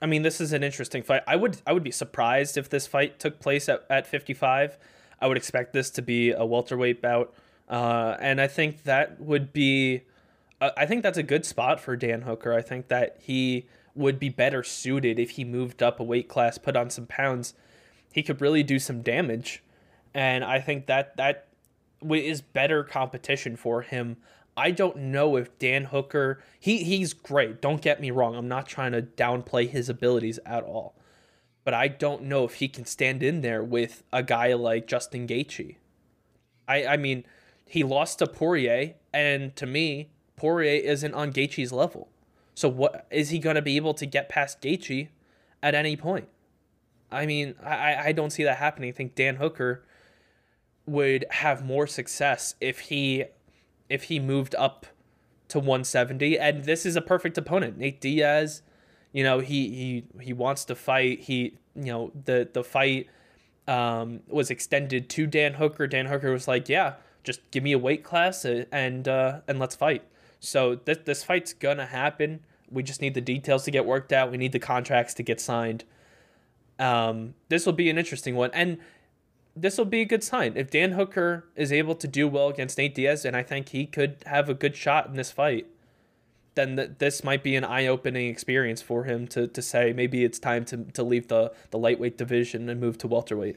I mean, this is an interesting fight. I would I would be surprised if this fight took place at, at 55. I would expect this to be a welterweight bout, uh, and I think that would be. Uh, I think that's a good spot for Dan Hooker. I think that he would be better suited if he moved up a weight class, put on some pounds. He could really do some damage and I think that that is better competition for him I don't know if Dan Hooker he he's great. Don't get me wrong. I'm not trying to downplay his abilities at all. But I don't know if he can stand in there with a guy like Justin Gaethje. I I mean, he lost to Poirier and to me, Poirier isn't on Gaethje's level. So what is he going to be able to get past Gaethje at any point? I mean, I I don't see that happening. I think Dan Hooker would have more success if he if he moved up to 170 and this is a perfect opponent. Nate Diaz you know he he he wants to fight. He you know the the fight um, was extended to Dan Hooker. Dan Hooker was like yeah just give me a weight class uh, and uh, and let's fight. So this this fight's gonna happen. We just need the details to get worked out. We need the contracts to get signed. Um, this will be an interesting one. And this will be a good sign. If Dan Hooker is able to do well against Nate Diaz, and I think he could have a good shot in this fight, then th- this might be an eye-opening experience for him to, to say maybe it's time to, to leave the, the lightweight division and move to welterweight.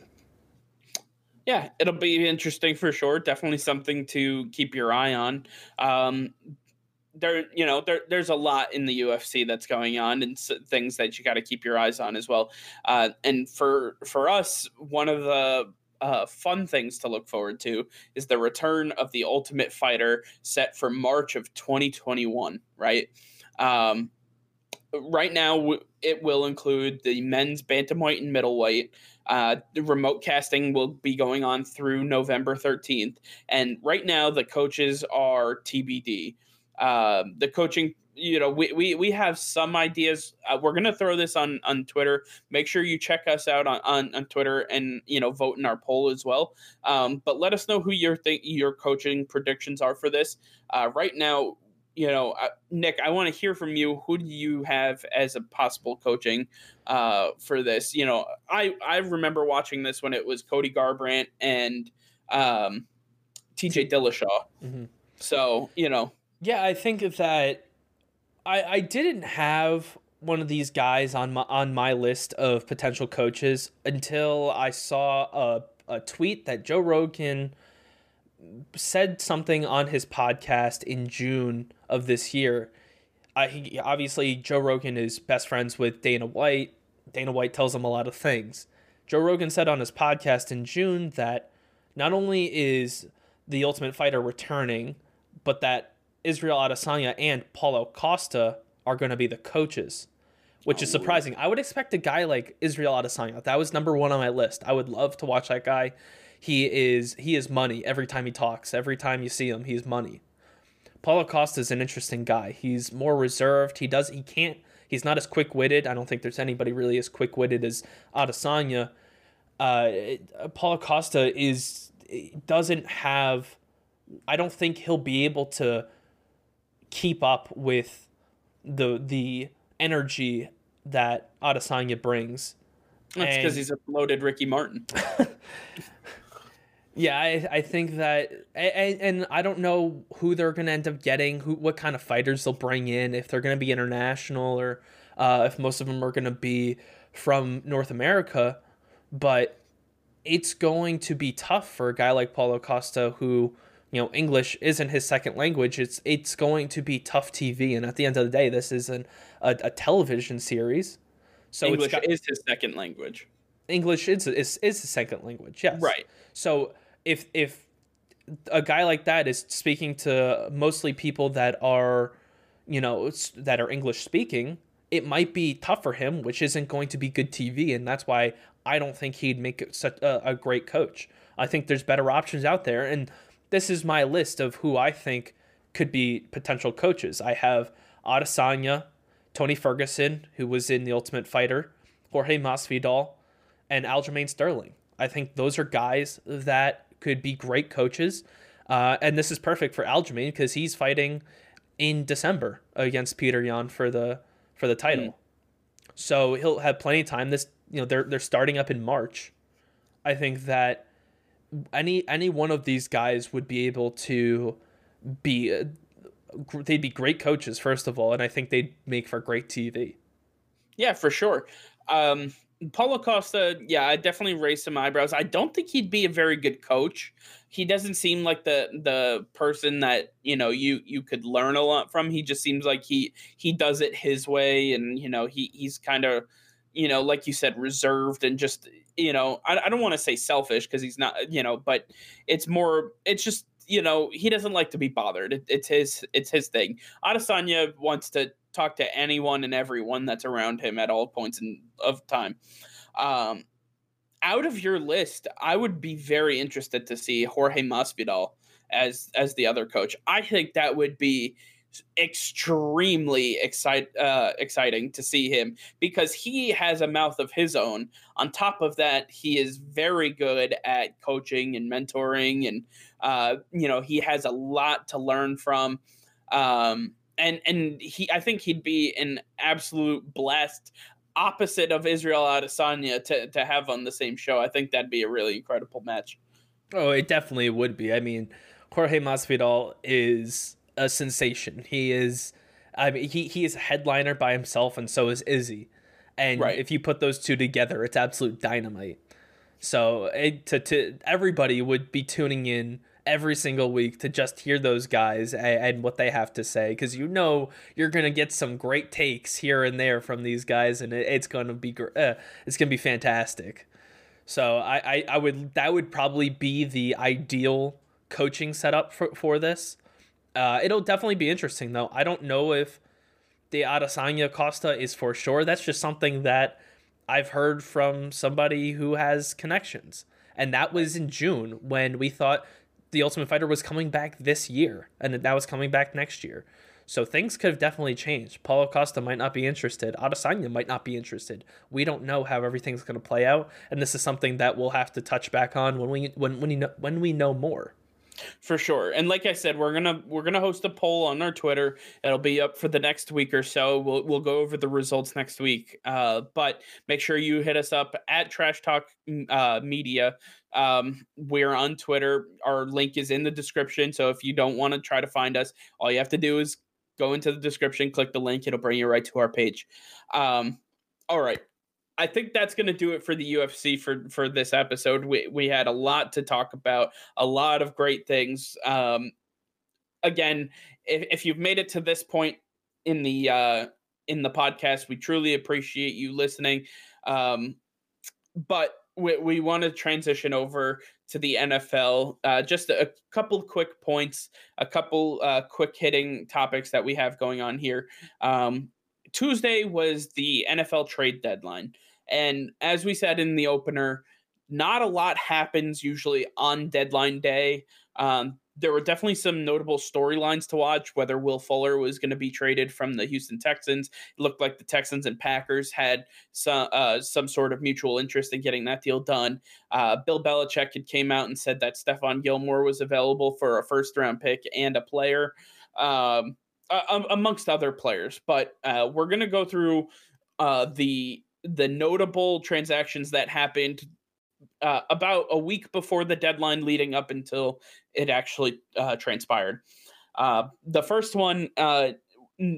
Yeah, it'll be interesting for sure. Definitely something to keep your eye on. Um, there, you know, there, there's a lot in the UFC that's going on, and things that you got to keep your eyes on as well. Uh, and for for us, one of the uh, fun things to look forward to is the return of the Ultimate Fighter set for March of 2021. Right. Um, right now, it will include the men's bantamweight and middleweight. Uh, the remote casting will be going on through November 13th, and right now the coaches are TBD. Uh, the coaching you know we, we we have some ideas. Uh, we're gonna throw this on on twitter. Make sure you check us out on on, on twitter and you know vote in our poll as well. Um, but let us know who your think your coaching predictions are for this. Uh, right now you know uh, nick i want to hear from you. Who do you have as a possible coaching uh, for this? You know i i remember watching this when it was cody garbrandt and um, tj dillashaw. Mm-hmm. so you know. Yeah i think that I I didn't have one of these guys on my on my list of potential coaches until I saw a a tweet that Joe Rogan said something on his podcast in June of this year. I he, obviously Joe Rogan is best friends with Dana White. Dana White tells him a lot of things. Joe Rogan said on his podcast in June that not only is the Ultimate Fighter returning, but that Israel Adesanya and Paulo Costa are going to be the coaches, which is surprising. I would expect a guy like Israel Adesanya. That was number one on my list. I would love to watch that guy. He is he is money every time he talks. Every time you see him, he's money. Paulo Costa is an interesting guy. He's more reserved. He does he can't he's not as quick witted. I don't think there's anybody really as quick witted as Adesanya. Uh, Paulo Costa is doesn't have. I don't think he'll be able to keep up with the the energy that Adesanya brings. That's because he's a bloated Ricky Martin. yeah, I, I think that, and, and I don't know who they're going to end up getting, who what kind of fighters they'll bring in, if they're going to be international or uh, if most of them are going to be from North America. But it's going to be tough for a guy like Paulo Costa who you know English isn't his second language, it's it's going to be tough TV. And at the end of the day, this is an a, a television series, so English got, is his second language. English is is is his second language. Yes, right. So if if a guy like that is speaking to mostly people that are, you know, that are English speaking, it might be tough for him, which isn't going to be good TV, and that's why I don't think he'd make such a, a great coach. I think there's better options out there, and this is my list of who I think could be potential coaches. I have Adesanya, Tony Ferguson, who was in The Ultimate Fighter, Jorge Masvidal, and Aljamain Sterling. I think those are guys that could be great coaches. Uh, and this is perfect for Aljamain because he's fighting in December against Petr Yan for the for the title. Mm. So he'll have plenty of time. This you know they're they're starting up in March. I think that any any one of these guys would be able to be uh, they'd be great coaches first of all and i think they'd make for great tv yeah for sure um, Paulo Costa, yeah, I definitely raised some eyebrows. I don't think he'd be a very good coach. He doesn't seem like the the person that you know you you could learn a lot from. He just seems like he he does it his way, and you know he he's kind of you know like you said reserved and just you know I, I don't want to say selfish because he's not you know, but it's more it's just you know he doesn't like to be bothered. It, it's his it's his thing. Adesanya wants to talk to anyone and everyone that's around him at all points in, of time. Um, out of your list, I would be very interested to see Jorge Masvidal as as the other coach. I think that would be extremely excite, uh, exciting to see him because he has a mouth of his own. On top of that, he is very good at coaching and mentoring, and uh, you know he has a lot to learn from. Um, and and he I think he'd be an absolute blast opposite of Israel Adesanya to to have on the same show. I think that'd be a really incredible match. Oh, it definitely would be. I mean, Jorge Masvidal is a sensation. He is I mean he he is a headliner by himself and so is Izzy. And right. if you put those two together, it's absolute dynamite. So it, to to everybody would be tuning in every single week to just hear those guys and, and what they have to say because you know you're gonna get some great takes here and there from these guys and it, it's gonna be uh, it's gonna be fantastic. So I, I I would that would probably be the ideal coaching setup for for this. Uh, it'll definitely be interesting though. I don't know if the Adesanya Costa is for sure. That's just something that I've heard from somebody who has connections. And that was in June when we thought the Ultimate Fighter was coming back this year, and that was coming back next year. So things could have definitely changed. Paulo Costa might not be interested. Adesanya might not be interested. We don't know how everything's going to play out, and this is something that we'll have to touch back on when we when when, you know, when we know more. For sure. And like I said, we're gonna we're gonna host a poll on our Twitter. It'll be up for the next week or so. We'll we'll go over the results next week. Uh, but make sure you hit us up at Trash Talk mm, uh, Media. Um, we're on Twitter. Our link is in the description. So if you don't want to try to find us, all you have to do is go into the description, click the link. It'll bring you right to our page. Um, all right. I think that's going to do it for the UFC for for this episode. We we had a lot to talk about, a lot of great things. Um, again, if, if you've made it to this point in the uh, in the podcast, we truly appreciate you listening. Um, but we, we want to transition over to the NFL. Uh, just a, couple quick points, a couple uh, quick hitting topics that we have going on here. Um, Tuesday was the NFL trade deadline. And as we said in the opener, not a lot happens usually on deadline day. Um, there were definitely some notable storylines to watch. Whether Will Fuller was going to be traded from the Houston Texans, it looked like the Texans and Packers had some uh, some sort of mutual interest in getting that deal done. Uh, Bill Belichick had came out and said that Stephon Gilmore was available for a first round pick and a player. Um, uh, amongst other players. But uh, we're going to go through uh, the the notable transactions that happened uh, about a week before the deadline, leading up until it actually uh, transpired. Uh, the first one.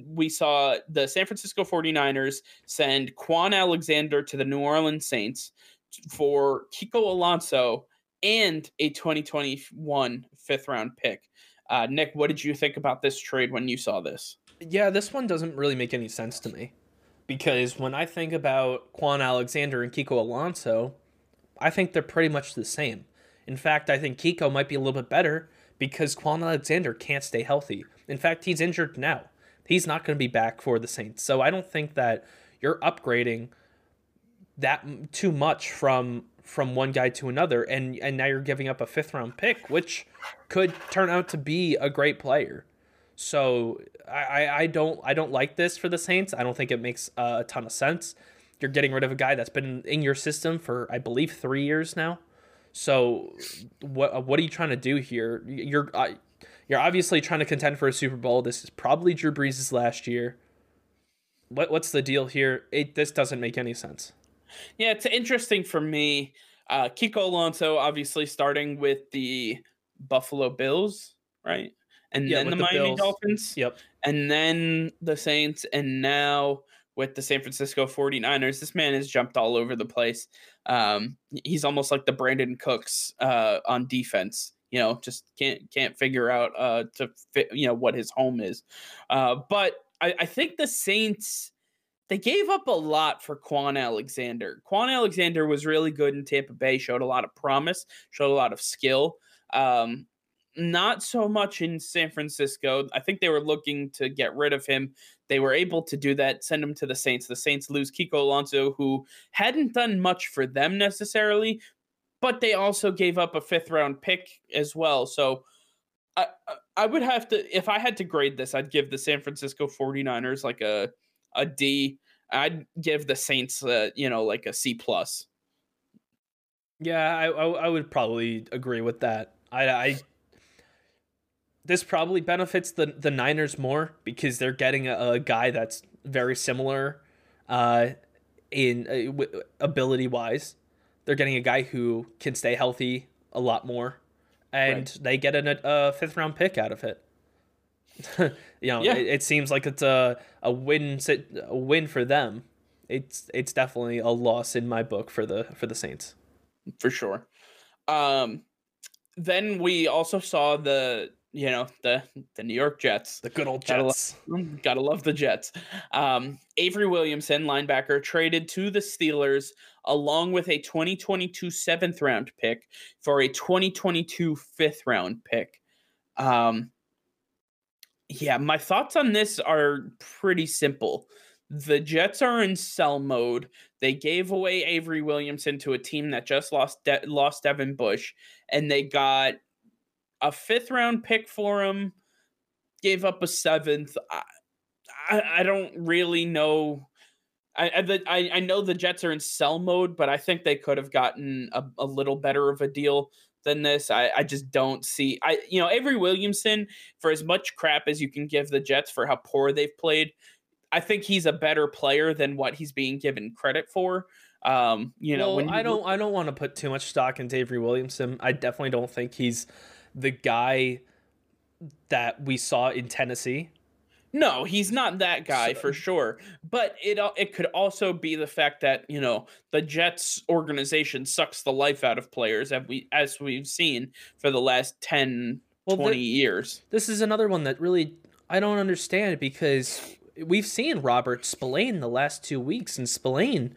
we saw the San Francisco 49ers send Kwon Alexander to the New Orleans Saints for Kiko Alonso and a 2021 fifth round pick. Uh, Nick, what did you think about this trade when you saw this? Yeah, this one doesn't really make any sense to me because when I think about Kwon Alexander and Kiko Alonso, I think they're pretty much the same. In fact, I think Kiko might be a little bit better because Kwon Alexander can't stay healthy. In fact, he's injured now. He's not going to be back for the Saints. So I don't think that you're upgrading that too much from from one guy to another and and now you're giving up a fifth round pick which could turn out to be a great player so I, I don't I don't like this for the Saints. I don't think it makes a ton of sense. You're getting rid of a guy that's been in your system for I believe three years now. So what what are you trying to do here? You're uh, you're obviously trying to contend for a Super Bowl. This is probably Drew Brees' last year. What what's the deal here? It this doesn't make any sense. Yeah, it's interesting for me. Uh, Kiko Alonso, obviously starting with the Buffalo Bills, right? And yeah, then the, the Miami Bills. Dolphins. Yep. And then the Saints, and now with the San Francisco 49ers. This man has jumped all over the place. Um, he's almost like the Brandin Cooks uh, on defense. You know, just can't can't figure out uh, to fit. You know what his home is. Uh, but I, I think the Saints they gave up a lot for Kwon Alexander. Kwon Alexander was really good in Tampa Bay, showed a lot of promise, showed a lot of skill. Um, not so much in San Francisco. I think they were looking to get rid of him. They were able to do that, send him to the Saints. The Saints lose Kiko Alonso, who hadn't done much for them necessarily, but they also gave up a fifth round pick as well. So I I would have to if I had to grade this, I'd give the San Francisco 49ers like a a D. I'd give the Saints uh, you know like a C plus. Yeah, I, I, I would probably agree with that. I I this probably benefits the the Niners more because they're getting a, a guy that's very similar uh, in uh, w- ability wise. They're getting a guy who can stay healthy a lot more, and right. they get a, a, fifth round pick out of it. you know, yeah. it, it, seems like it's a a win a win for them. It's it's definitely a loss in my book for the for the Saints. For sure. Um, then we also saw the you know the the New York Jets, the good old Jets. Gotta love, gotta love the Jets. Um, Avery Williamson, linebacker, traded to the Steelers along with a 2022 seventh round pick for a 2022 fifth round pick. Um, yeah, my thoughts on this are pretty simple. The Jets are in sell mode. They gave away Avery Williamson to a team that just lost De- lost Devin Bush, and they got a fifth round pick for him, gave up a seventh. I, I, I don't really know. I, I I know the Jets are in sell mode, but I think they could have gotten a, a little better of a deal than this. I, I just don't see I you know Avery Williamson for as much crap as you can give the Jets for how poor they've played. I think he's a better player than what he's being given credit for. Um, you know, well, when you I don't I don't want to put too much stock into Avery Williamson. I definitely don't think he's the guy that we saw in Tennessee. No, he's not that guy so, for sure. But it it could also be the fact that you know the Jets organization sucks the life out of players as we as we've seen for the last 10, well, 20 the, years. This is another one that really I don't understand because we've seen Robert Spillane the last two weeks, and Spillane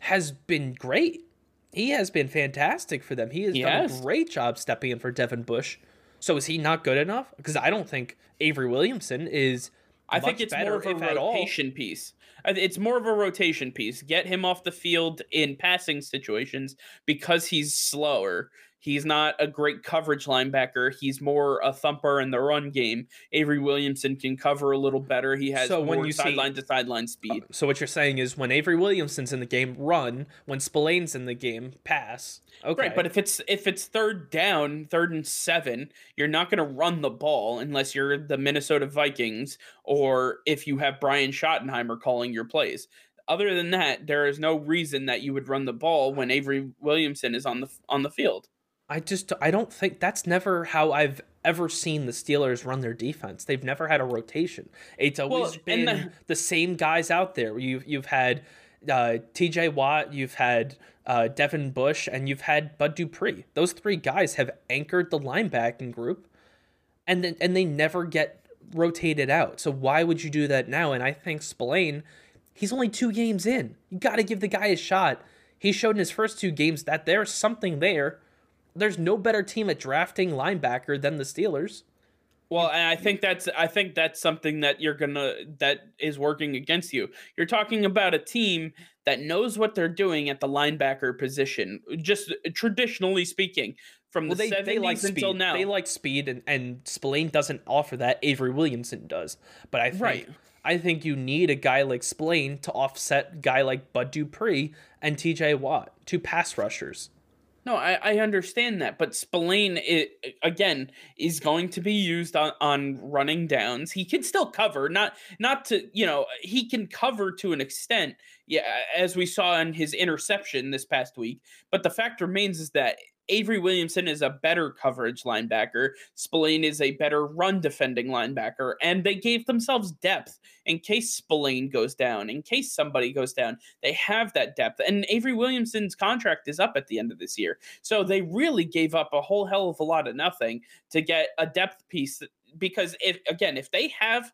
has been great he has been fantastic for them. He has done a great job stepping in for Devin Bush. So is he not good enough? Because I don't think Avery Williamson is. I think it's more of a rotation piece. It's more of a rotation piece. Get him off the field in passing situations because he's slower He's not a great coverage linebacker. He's more a thumper in the run game. Avery Williamson can cover a little better. He has so when you sideline to sideline speed. Uh, so what you're saying is when Avery Williamson's in the game, run. When Spillane's in the game, pass. Okay. Right, but if it's if it's third down, third and seven, you're not going to run the ball unless you're the Minnesota Vikings or if you have Brian Schottenheimer calling your plays other than that, there is no reason that you would run the ball when Avery Williamson is on the on the field. I just I don't think that's never how I've ever seen the Steelers run their defense. They've never had a rotation. It's always well, been the, the, same guys out there. You've you've had uh, T.J. Watt, you've had uh, Devin Bush, and you've had Bud Dupree. Those three guys have anchored the linebacking group, and then, and they never get rotated out. So why would you do that now? And I think Spillane, he's only two games in. You got to give the guy a shot. He showed in his first two games that there's something there there's no better team at drafting linebacker than the Steelers. Well, and I think that's I think that's something that you're gonna that is working against you. You're talking about a team that knows what they're doing at the linebacker position, just traditionally speaking, from well, the they, 70s they like until speed. now. They like speed, and and Spillane doesn't offer that. Avery Williamson does, but I think right. I think you need a guy like Spillane to offset guy like Bud Dupree and T.J. Watt, two pass rushers. No, I, I understand that, but Spillane it, again is going to be used on, on running downs. He can still cover, not not to you know he can cover to an extent. Yeah, as we saw in his interception this past week. But the fact remains is that Avery Williamson is a better coverage linebacker. Spillane is a better run defending linebacker. And they gave themselves depth in case Spillane goes down, in case somebody goes down. They have that depth. And Avery Williamson's contract is up at the end of this year. So they really gave up a whole hell of a lot of nothing to get a depth piece. Because if again, if they have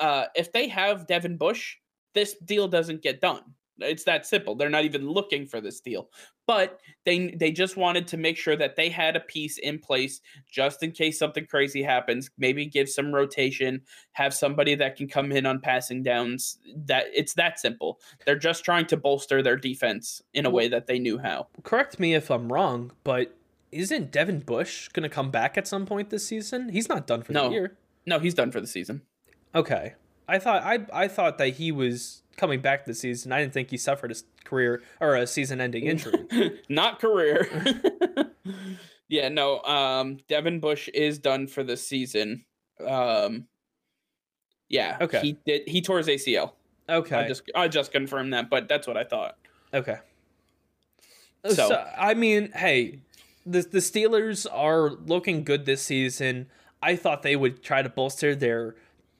uh if they have Devin Bush, this deal doesn't get done. It's that simple. They're not even looking for this deal. But they they just wanted to make sure that they had a piece in place just in case something crazy happens. Maybe give some rotation, have somebody that can come in on passing downs. That it's that simple. They're just trying to bolster their defense in a way that they knew how. Correct me if I'm wrong, but isn't Devin Bush going to come back at some point this season? He's not done for no. the year. No, he's done for the season. Okay. I thought I I thought that he was coming back this season. I didn't think he suffered a career or a season-ending injury. Not career. yeah, no. Um, Devin Bush is done for the season. Um, yeah. Okay. He did. He tore his ACL. Okay. I just I just confirmed that, but that's what I thought. Okay. So, so I mean, hey, the the Steelers are looking good this season. I thought they would try to bolster their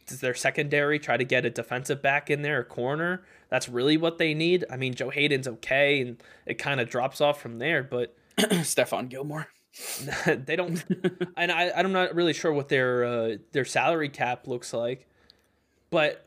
their secondary, try to get a defensive back in there, a corner. That's really what they need. I mean, Joe Haden's okay, and it kind of drops off from there. But Stephon Gilmore, they don't, and I I'm not really sure what their uh, their salary cap looks like. But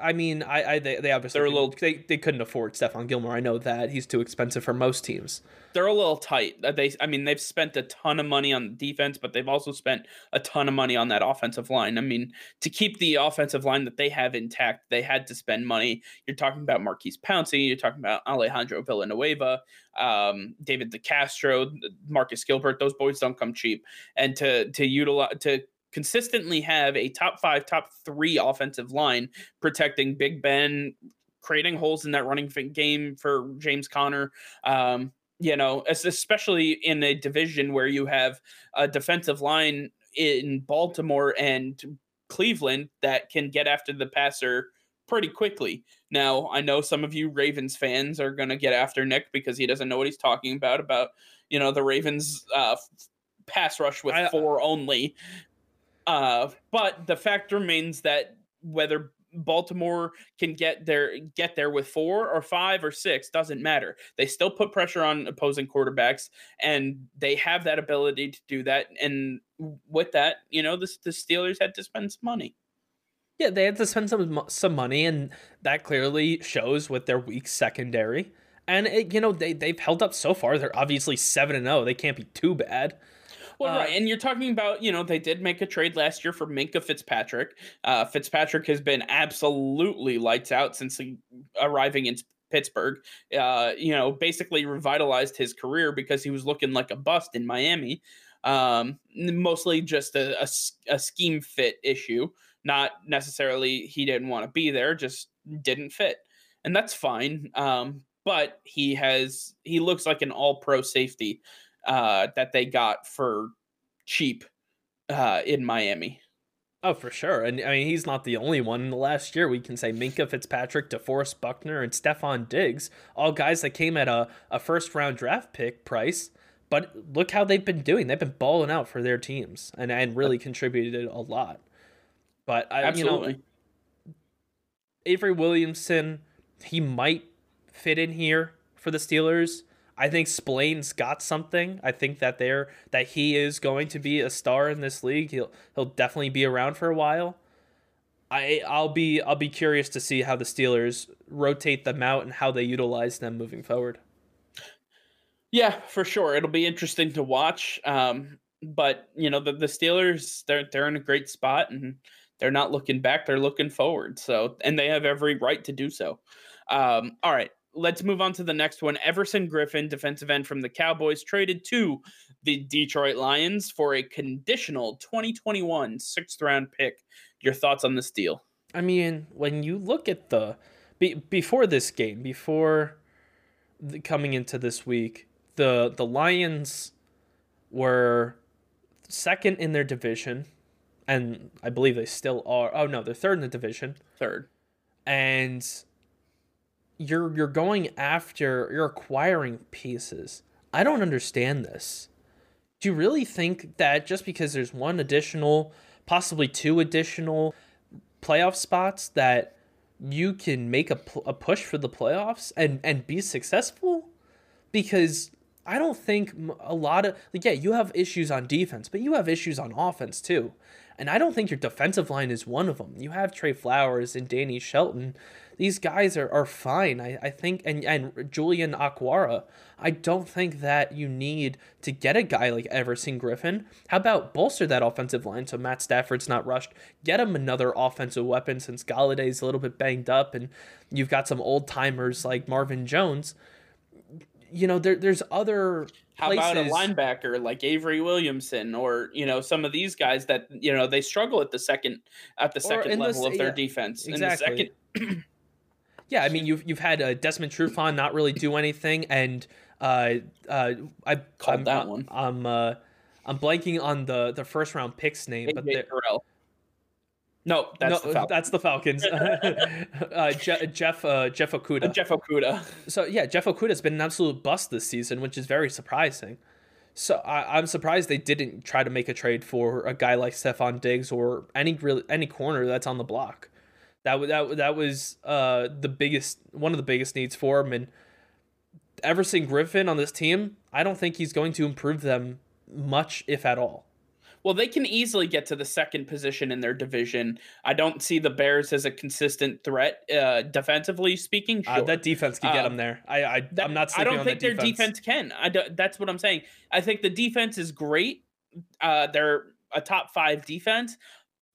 I mean, I, I they, they obviously they're a little they, they couldn't afford Stephon Gilmore. I know that he's too expensive for most teams. They're a little tight. Uh, they I mean they've spent a ton of money on defense, but they've also spent a ton of money on that offensive line. I mean, to keep the offensive line that they have intact, they had to spend money. You're talking about Maurkice Pouncey, you're talking about Alejandro Villanueva, um, David DeCastro, Marcus Gilbert. Those boys don't come cheap. And to to utilize to consistently have a top five, top three offensive line protecting Big Ben, creating holes in that running game for James Conner. Um, you know, especially in a division where you have a defensive line in Baltimore and Cleveland that can get after the passer pretty quickly. Now, I know some of you Ravens fans are going to get after Nick because he doesn't know what he's talking about about, you know, the Ravens uh pass rush with I, four only. Uh, but the fact remains that whether Baltimore can get there get there with four or five or six doesn't matter. They still put pressure on opposing quarterbacks, and they have that ability to do that. And with that, you know, the, the Steelers had to spend some money. Yeah, they had to spend some some money, and that clearly shows with their weak secondary. And it, you know they they've held up so far. They're obviously seven and zero. Oh. They can't be too bad. Well, uh, right, and you're talking about you know they did make a trade last year for Minkah Fitzpatrick. Uh, Fitzpatrick has been absolutely lights out since he, arriving in Pittsburgh. Uh, you know, basically revitalized his career because he was looking like a bust in Miami. Um, mostly just a, a, a scheme fit issue, not necessarily he didn't want to be there, just didn't fit, and that's fine. Um, but he has he looks like an all pro safety uh, that they got for cheap uh, in Miami. Oh, for sure. And I mean, he's not the only one. In the last year, we can say Minkah Fitzpatrick, DeForest Buckner, and Stefon Diggs, all guys that came at a, a first round draft pick price. But look how they've been doing. They've been balling out for their teams and, and really contributed a lot. But I, Absolutely. You know, Avery Williamson, he might fit in here for the Steelers. I think Spillane's got something. I think that there that he is going to be a star in this league. He'll he'll definitely be around for a while. I I'll be I'll be curious to see how the Steelers rotate them out and how they utilize them moving forward. Yeah, for sure. It'll be interesting to watch. Um, but you know the the Steelers they're they're in a great spot and they're not looking back. They're looking forward. So and they have every right to do so. Um, all right, let's move on to the next one. Everson Griffen, defensive end from the Cowboys, traded to the Detroit Lions for a conditional 2021 sixth round pick. Your thoughts on this deal? I mean, when you look at the be, before this game, before the, coming into this week, the the Lions were second in their division, and I believe they still are. Oh no, they're third in the division. Third, and you're you're going after you're acquiring pieces. I don't understand this. do you really think that just because there's one additional, possibly two additional playoff spots that you can make a, a push for the playoffs and and be successful? Because I don't think a lot of like yeah, you have issues on defense, but you have issues on offense too. And I don't think your defensive line is one of them. You have Trey Flowers and Danny Shelton. These guys are, are fine. I, I think and, and Julian Okwara. I don't think that you need to get a guy like Everson Griffen. How about bolster that offensive line so Matt Stafford's not rushed? Get him another offensive weapon since Golladay's a little bit banged up and you've got some old timers like Marvin Jones you know, there, there's other. How places. about a linebacker like Avery Williamson, or you know, some of these guys that you know they struggle at the second at the second level this, of their yeah, defense. Exactly. Second... yeah, I mean, you've you've had uh, Desmond Trufant not really do anything, and uh, uh, I called I'm, that one. I'm uh, I'm blanking on the the first round picks name, but no, that's no, the that's the Falcons. uh, Je- Jeff uh, Jeff Okudah. Uh, Jeff Okudah. So yeah, Jeff Okudah has been an absolute bust this season, which is very surprising. So I, am surprised they didn't try to make a trade for a guy like Stefon Diggs or any really any corner that's on the block. That that that was uh, the biggest one of the biggest needs for him. And Everson Griffen on this team, I don't think he's going to improve them much, if at all. Well, they can easily get to the second position in their division. I don't see the Bears as a consistent threat, uh, defensively speaking. Uh, sure. Uh, that defense can get them there. I, I am not. I don't think their defense. defense can. I do, that's what I'm saying. I think the defense is great. Uh, they're a top five defense,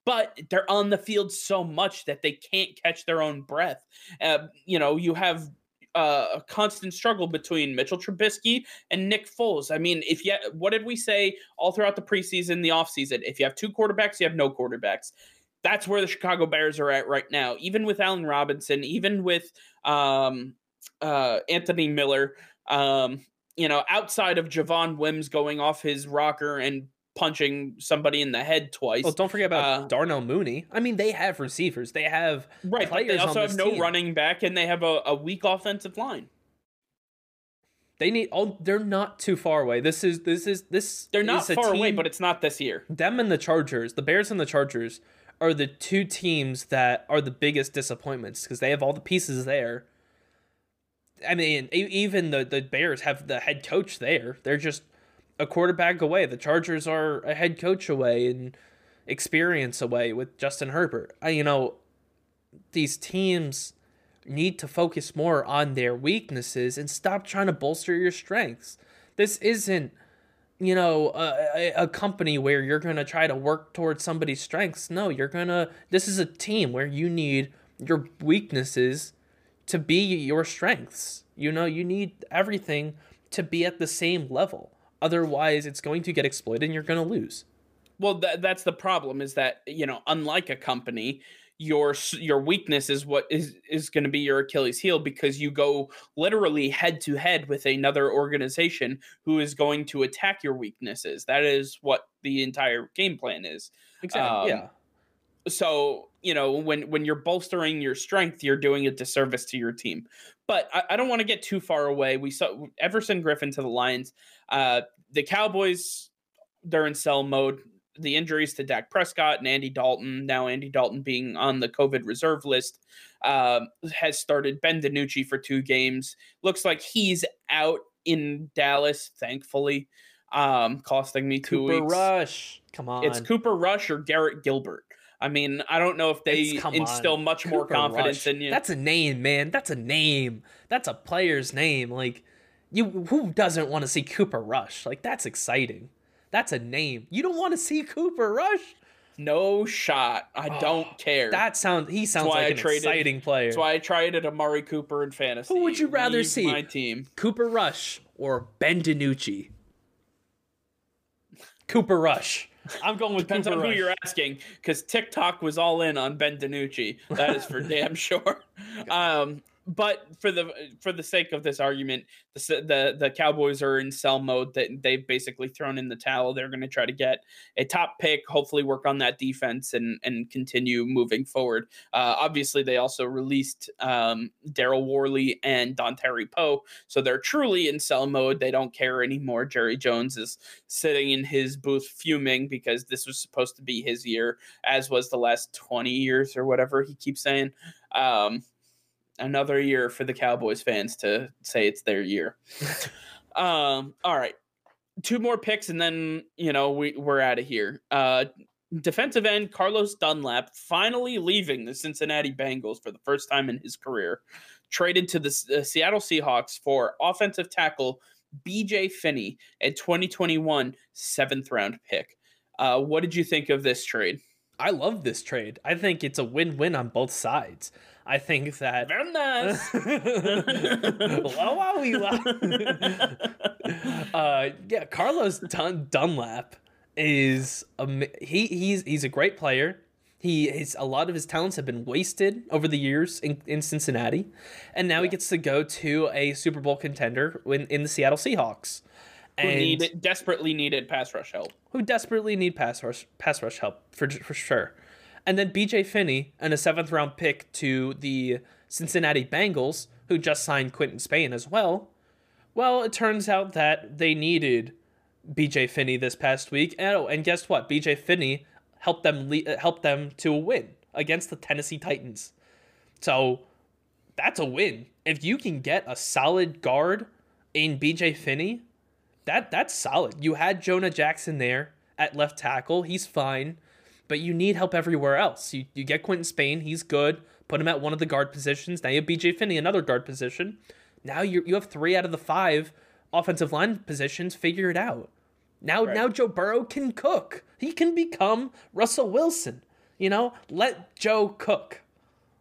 but they're on the field so much that they can't catch their own breath. Uh, you know, you have uh, a constant struggle between Mitchell Trubisky and Nick Foles. I mean, if you what did we say all throughout the preseason, the offseason? If you have two quarterbacks, you have no quarterbacks. That's where the Chicago Bears are at right now. Even with Allen Robinson, even with um, uh, Anthony Miller, um, you know, outside of Javon Wims going off his rocker and punching somebody in the head twice. Well, don't forget about uh, Darnell Mooney. I mean, they have receivers. They have right. Players they also have no team. running back, and they have a, a weak offensive line. They need. Oh, they're not too far away. This is this is this. They're not far team, away, but it's not this year. Them and the Chargers, the Bears and the Chargers, are the two teams that are the biggest disappointments because they have all the pieces there. I mean, even the the Bears have the head coach there. They're just a quarterback away. The Chargers are a head coach away and experience away with Justin Herbert. I, you know, these teams need to focus more on their weaknesses and stop trying to bolster your strengths. This isn't, you know, a, a company where you're going to try to work towards somebody's strengths. No, you're going to, this is a team where you need your weaknesses to be your strengths. You know, you need everything to be at the same level. Otherwise, it's going to get exploited and you're going to lose. Well, th- that's the problem is that, you know, unlike a company, your your weakness is what is is going to be your Achilles heel because you go literally head to head with another organization who is going to attack your weaknesses. That is what the entire game plan is. Exactly. Um, yeah. So you know when when you're bolstering your strength, you're doing a disservice to your team. But I, I don't want to get too far away. We saw Everson Griffen to the Lions. Uh, the Cowboys, they're in sell mode. The injuries to Dak Prescott and Andy Dalton, now Andy Dalton being on the COVID reserve list, uh, has started Ben DiNucci for two games. Looks like he's out in Dallas, thankfully, um, costing me two Cooper weeks. Rush, come on, it's Cooper Rush or Garrett Gilbert. I mean, I don't know if they instill on. much Cooper more confidence Rush. in you. That's a name, man. That's a name. That's a player's name. Like you who doesn't want to see Cooper Rush? Like that's exciting. That's a name. You don't want to see Cooper Rush? No shot. I oh, don't care. That sounds. He sounds like I an traded, exciting player. That's why I traded Amari Cooper in fantasy. Who would you rather Leave see? My team. Cooper Rush or Ben DiNucci? Cooper Rush. I'm going with Depends on who you're asking, because TikTok was all in on Ben DiNucci. That is for damn sure. Um, but for the for the sake of this argument, the the, the Cowboys are in sell mode. That they've basically thrown in the towel. They're going to try to get a top pick, hopefully work on that defense and and continue moving forward. Uh, obviously, they also released um, Daryl Worley and Dontari Poe, so they're truly in sell mode. They don't care anymore. Jerry Jones is sitting in his booth fuming because this was supposed to be his year, as was the last twenty years or whatever he keeps saying. Um, another year for the Cowboys fans to say it's their year. um, all right. Two more picks and then, you know, we, we're out of here. Uh, defensive end Carlos Dunlap finally leaving the Cincinnati Bengals for the first time in his career, traded to the uh, Seattle Seahawks for offensive tackle BJ Finney, a 2021 seventh round pick. Uh, what did you think of this trade? I love this trade. I think it's a win win on both sides. I think that very nice. uh, yeah, Carlos Dun- Dunlap is a, he he's he's a great player. He his a lot of his talents have been wasted over the years in, in Cincinnati, and now yeah. he gets to go to a Super Bowl contender in, in the Seattle Seahawks. Who and needed, desperately needed pass rush help. Who desperately need pass rush pass rush help for for sure. And then BJ Finney and a seventh round pick to the Cincinnati Bengals, who just signed Quinton Spain as well. Well, it turns out that they needed BJ Finney this past week. And, oh, and guess what? BJ Finney helped them le- uh, helped them to a win against the Tennessee Titans. So that's a win. If you can get a solid guard in BJ Finney, that that's solid. You had Jonah Jackson there at left tackle. He's fine but you need help everywhere else. You, you get Quinton Spain, he's good. Put him at one of the guard positions. Now you have BJ Finney, another guard position. Now you you have three out of the five offensive line positions. Figure it out. Now right. now Joe Burrow can cook. He can become Russell Wilson. You know, let Joe cook.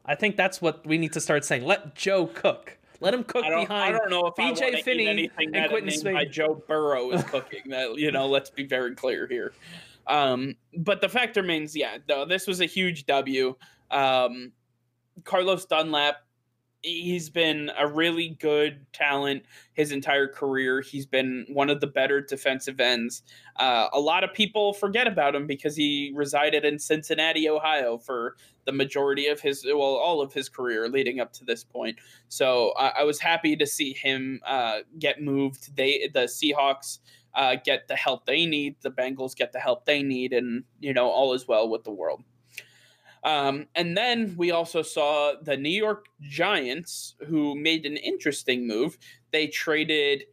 I think that's what we need to start saying. Let Joe cook. Let him cook I behind. I don't know if BJ Finney anything and Quinton Spain. Joe Burrow is cooking. that you know, let's be very clear here. Um, but the fact remains, yeah, though this was a huge W. Um, Carlos Dunlap, he's been a really good talent his entire career. He's been one of the better defensive ends. Uh, a lot of people forget about him because he resided in Cincinnati, Ohio for the majority of his, well, all of his career leading up to this point. So I, I was happy to see him uh, get moved. They, the Seahawks, uh, get the help they need. The Bengals get the help they need, and you know all is well with the world. Um, and then we also saw the New York Giants, who made an interesting move. They traded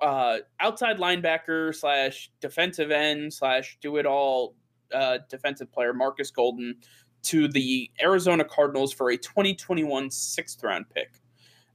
uh, outside linebacker slash defensive end slash do it all uh, defensive player Marcus Golden to the Arizona Cardinals for a 2021 sixth round pick.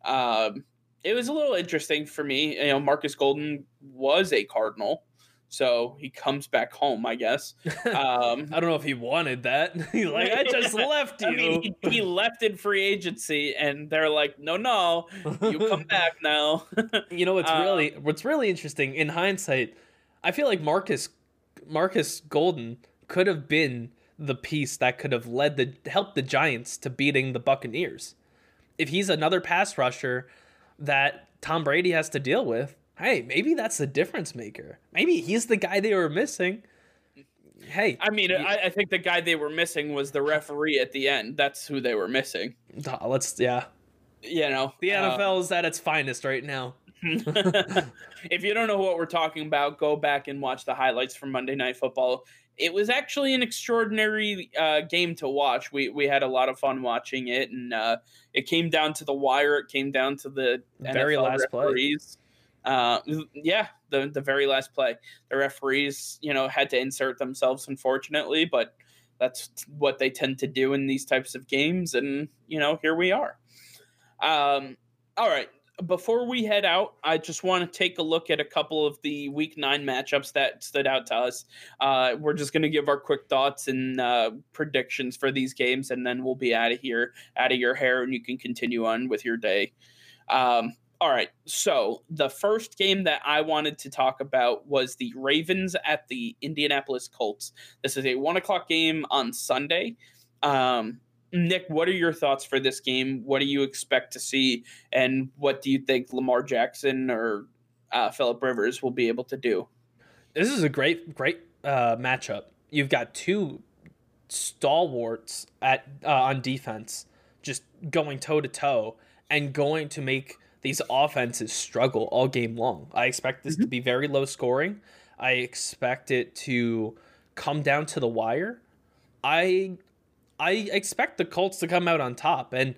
Um, it was a little interesting for me. You know, Marcus Golden was a Cardinal, so he comes back home, I guess. Um, I don't know if he wanted that. He's like, I just left you. I mean, he, he, left in free agency, and they're like, no, no, you come back now. you know what's uh, really what's really interesting in hindsight. I feel like Marcus Marcus Golden could have been the piece that could have led the helped the Giants to beating the Buccaneers. If he's another pass rusher that Tom Brady has to deal with, hey, maybe that's the difference maker. Maybe he's the guy they were missing. Hey, I mean, I, I, think the guy they were missing was the referee at the end. That's who they were missing. Let's, yeah. You know, the NFL uh, is at its finest right now. if you don't know what we're talking about, go back and watch the highlights from Monday Night Football it was actually an extraordinary uh, game to watch. We we had a lot of fun watching it, and uh, it came down to the wire. It came down to the very NFL last referees. play. Uh, yeah, the the very last play. The referees, you know, had to insert themselves, unfortunately, but that's what they tend to do in these types of games, and you know, here we are. Um, all right, before we head out, I just want to take a look at a couple of the week nine matchups that stood out to us. Uh, we're just going to give our quick thoughts and uh, predictions for these games, and then we'll be out of here, out of your hair, and you can continue on with your day. Um, all right. So the first game that I wanted to talk about was the Ravens at the Indianapolis Colts. This is a one o'clock game on Sunday. Um, Nick, what are your thoughts for this game? What do you expect to see, and what do you think Lamar Jackson or uh, Philip Rivers will be able to do? This is a great, great uh, matchup. You've got two stalwarts at uh, on defense, just going toe to toe and going to make these offenses struggle all game long. I expect this mm-hmm. to be very low scoring. I expect it to come down to the wire. I I expect the Colts to come out on top, and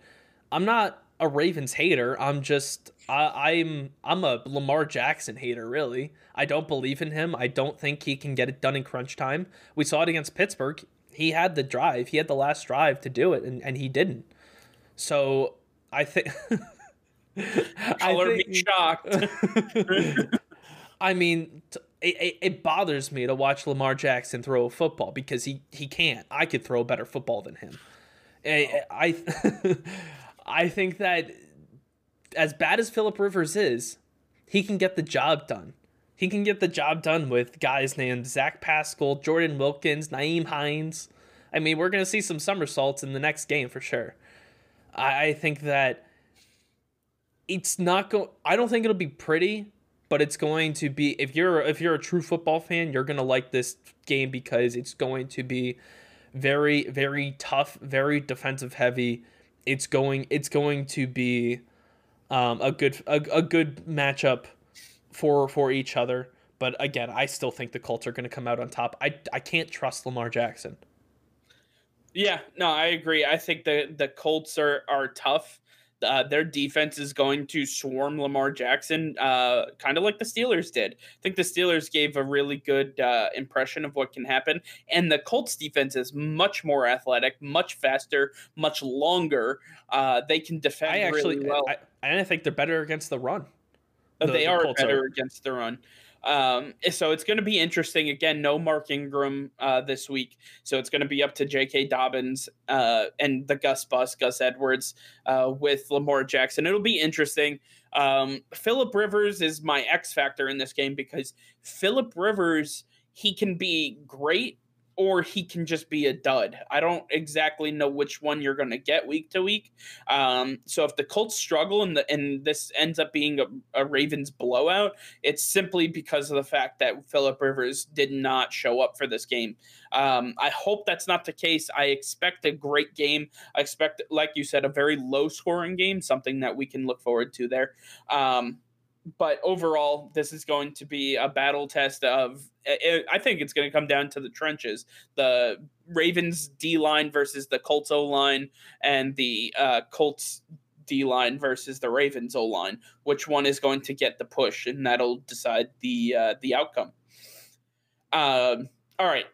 I'm not a Ravens hater. I'm just I, I'm I'm a Lamar Jackson hater. Really, I don't believe in him. I don't think he can get it done in crunch time. We saw it against Pittsburgh. He had the drive. He had the last drive to do it, and, and he didn't. So I think. Color me shocked. I mean, it, it, bothers me to watch Lamar Jackson throw a football because he, he can't. I could throw a better football than him. I I, I think that as bad as Philip Rivers is, he can get the job done. He can get the job done with guys named Zach Pascal, Jordan Wilkins, Nyheim Hines. I mean, we're going to see some somersaults in the next game for sure. I, I think that it's not going. I don't think it'll be pretty, but it's going to be. If you're if you're a true football fan, you're gonna like this game because it's going to be very very tough, very defensive heavy. It's going it's going to be um, a good a, a good matchup for for each other. But again, I still think the Colts are going to come out on top. I I can't trust Lamar Jackson. Yeah, no, I agree. I think the the Colts are are tough. Uh, their defense is going to swarm Lamar Jackson, uh, kind of like the Steelers did. I think the Steelers gave a really good uh, impression of what can happen, and the Colts defense is much more athletic, much faster, much longer. Uh, they can defend. I actually, really well. I, I think they're better against the run. The, they the are Colts better are. against the run. Um, so it's going to be interesting. Again, no Mark Ingram uh, this week, so it's going to be up to J.K. Dobbins uh, and the Gus Bus, Gus Edwards, uh, with Lamar Jackson. It'll be interesting. Um, Philip Rivers is my X factor in this game because Philip Rivers he can be great or he can just be a dud. I don't exactly know which one you're going to get week to week. Um, so if the Colts struggle and the, and this ends up being a, a, Ravens blowout, it's simply because of the fact that Philip Rivers did not show up for this game. Um, I hope that's not the case. I expect a great game. I expect, like you said, a very low scoring game, something that we can look forward to there. Um, but overall, this is going to be a battle test of. I think it's going to come down to the trenches: the Ravens D line versus the Colts O line, and the uh, Colts D line versus the Ravens O line. Which one is going to get the push, and that'll decide the uh, the outcome. Um, all right,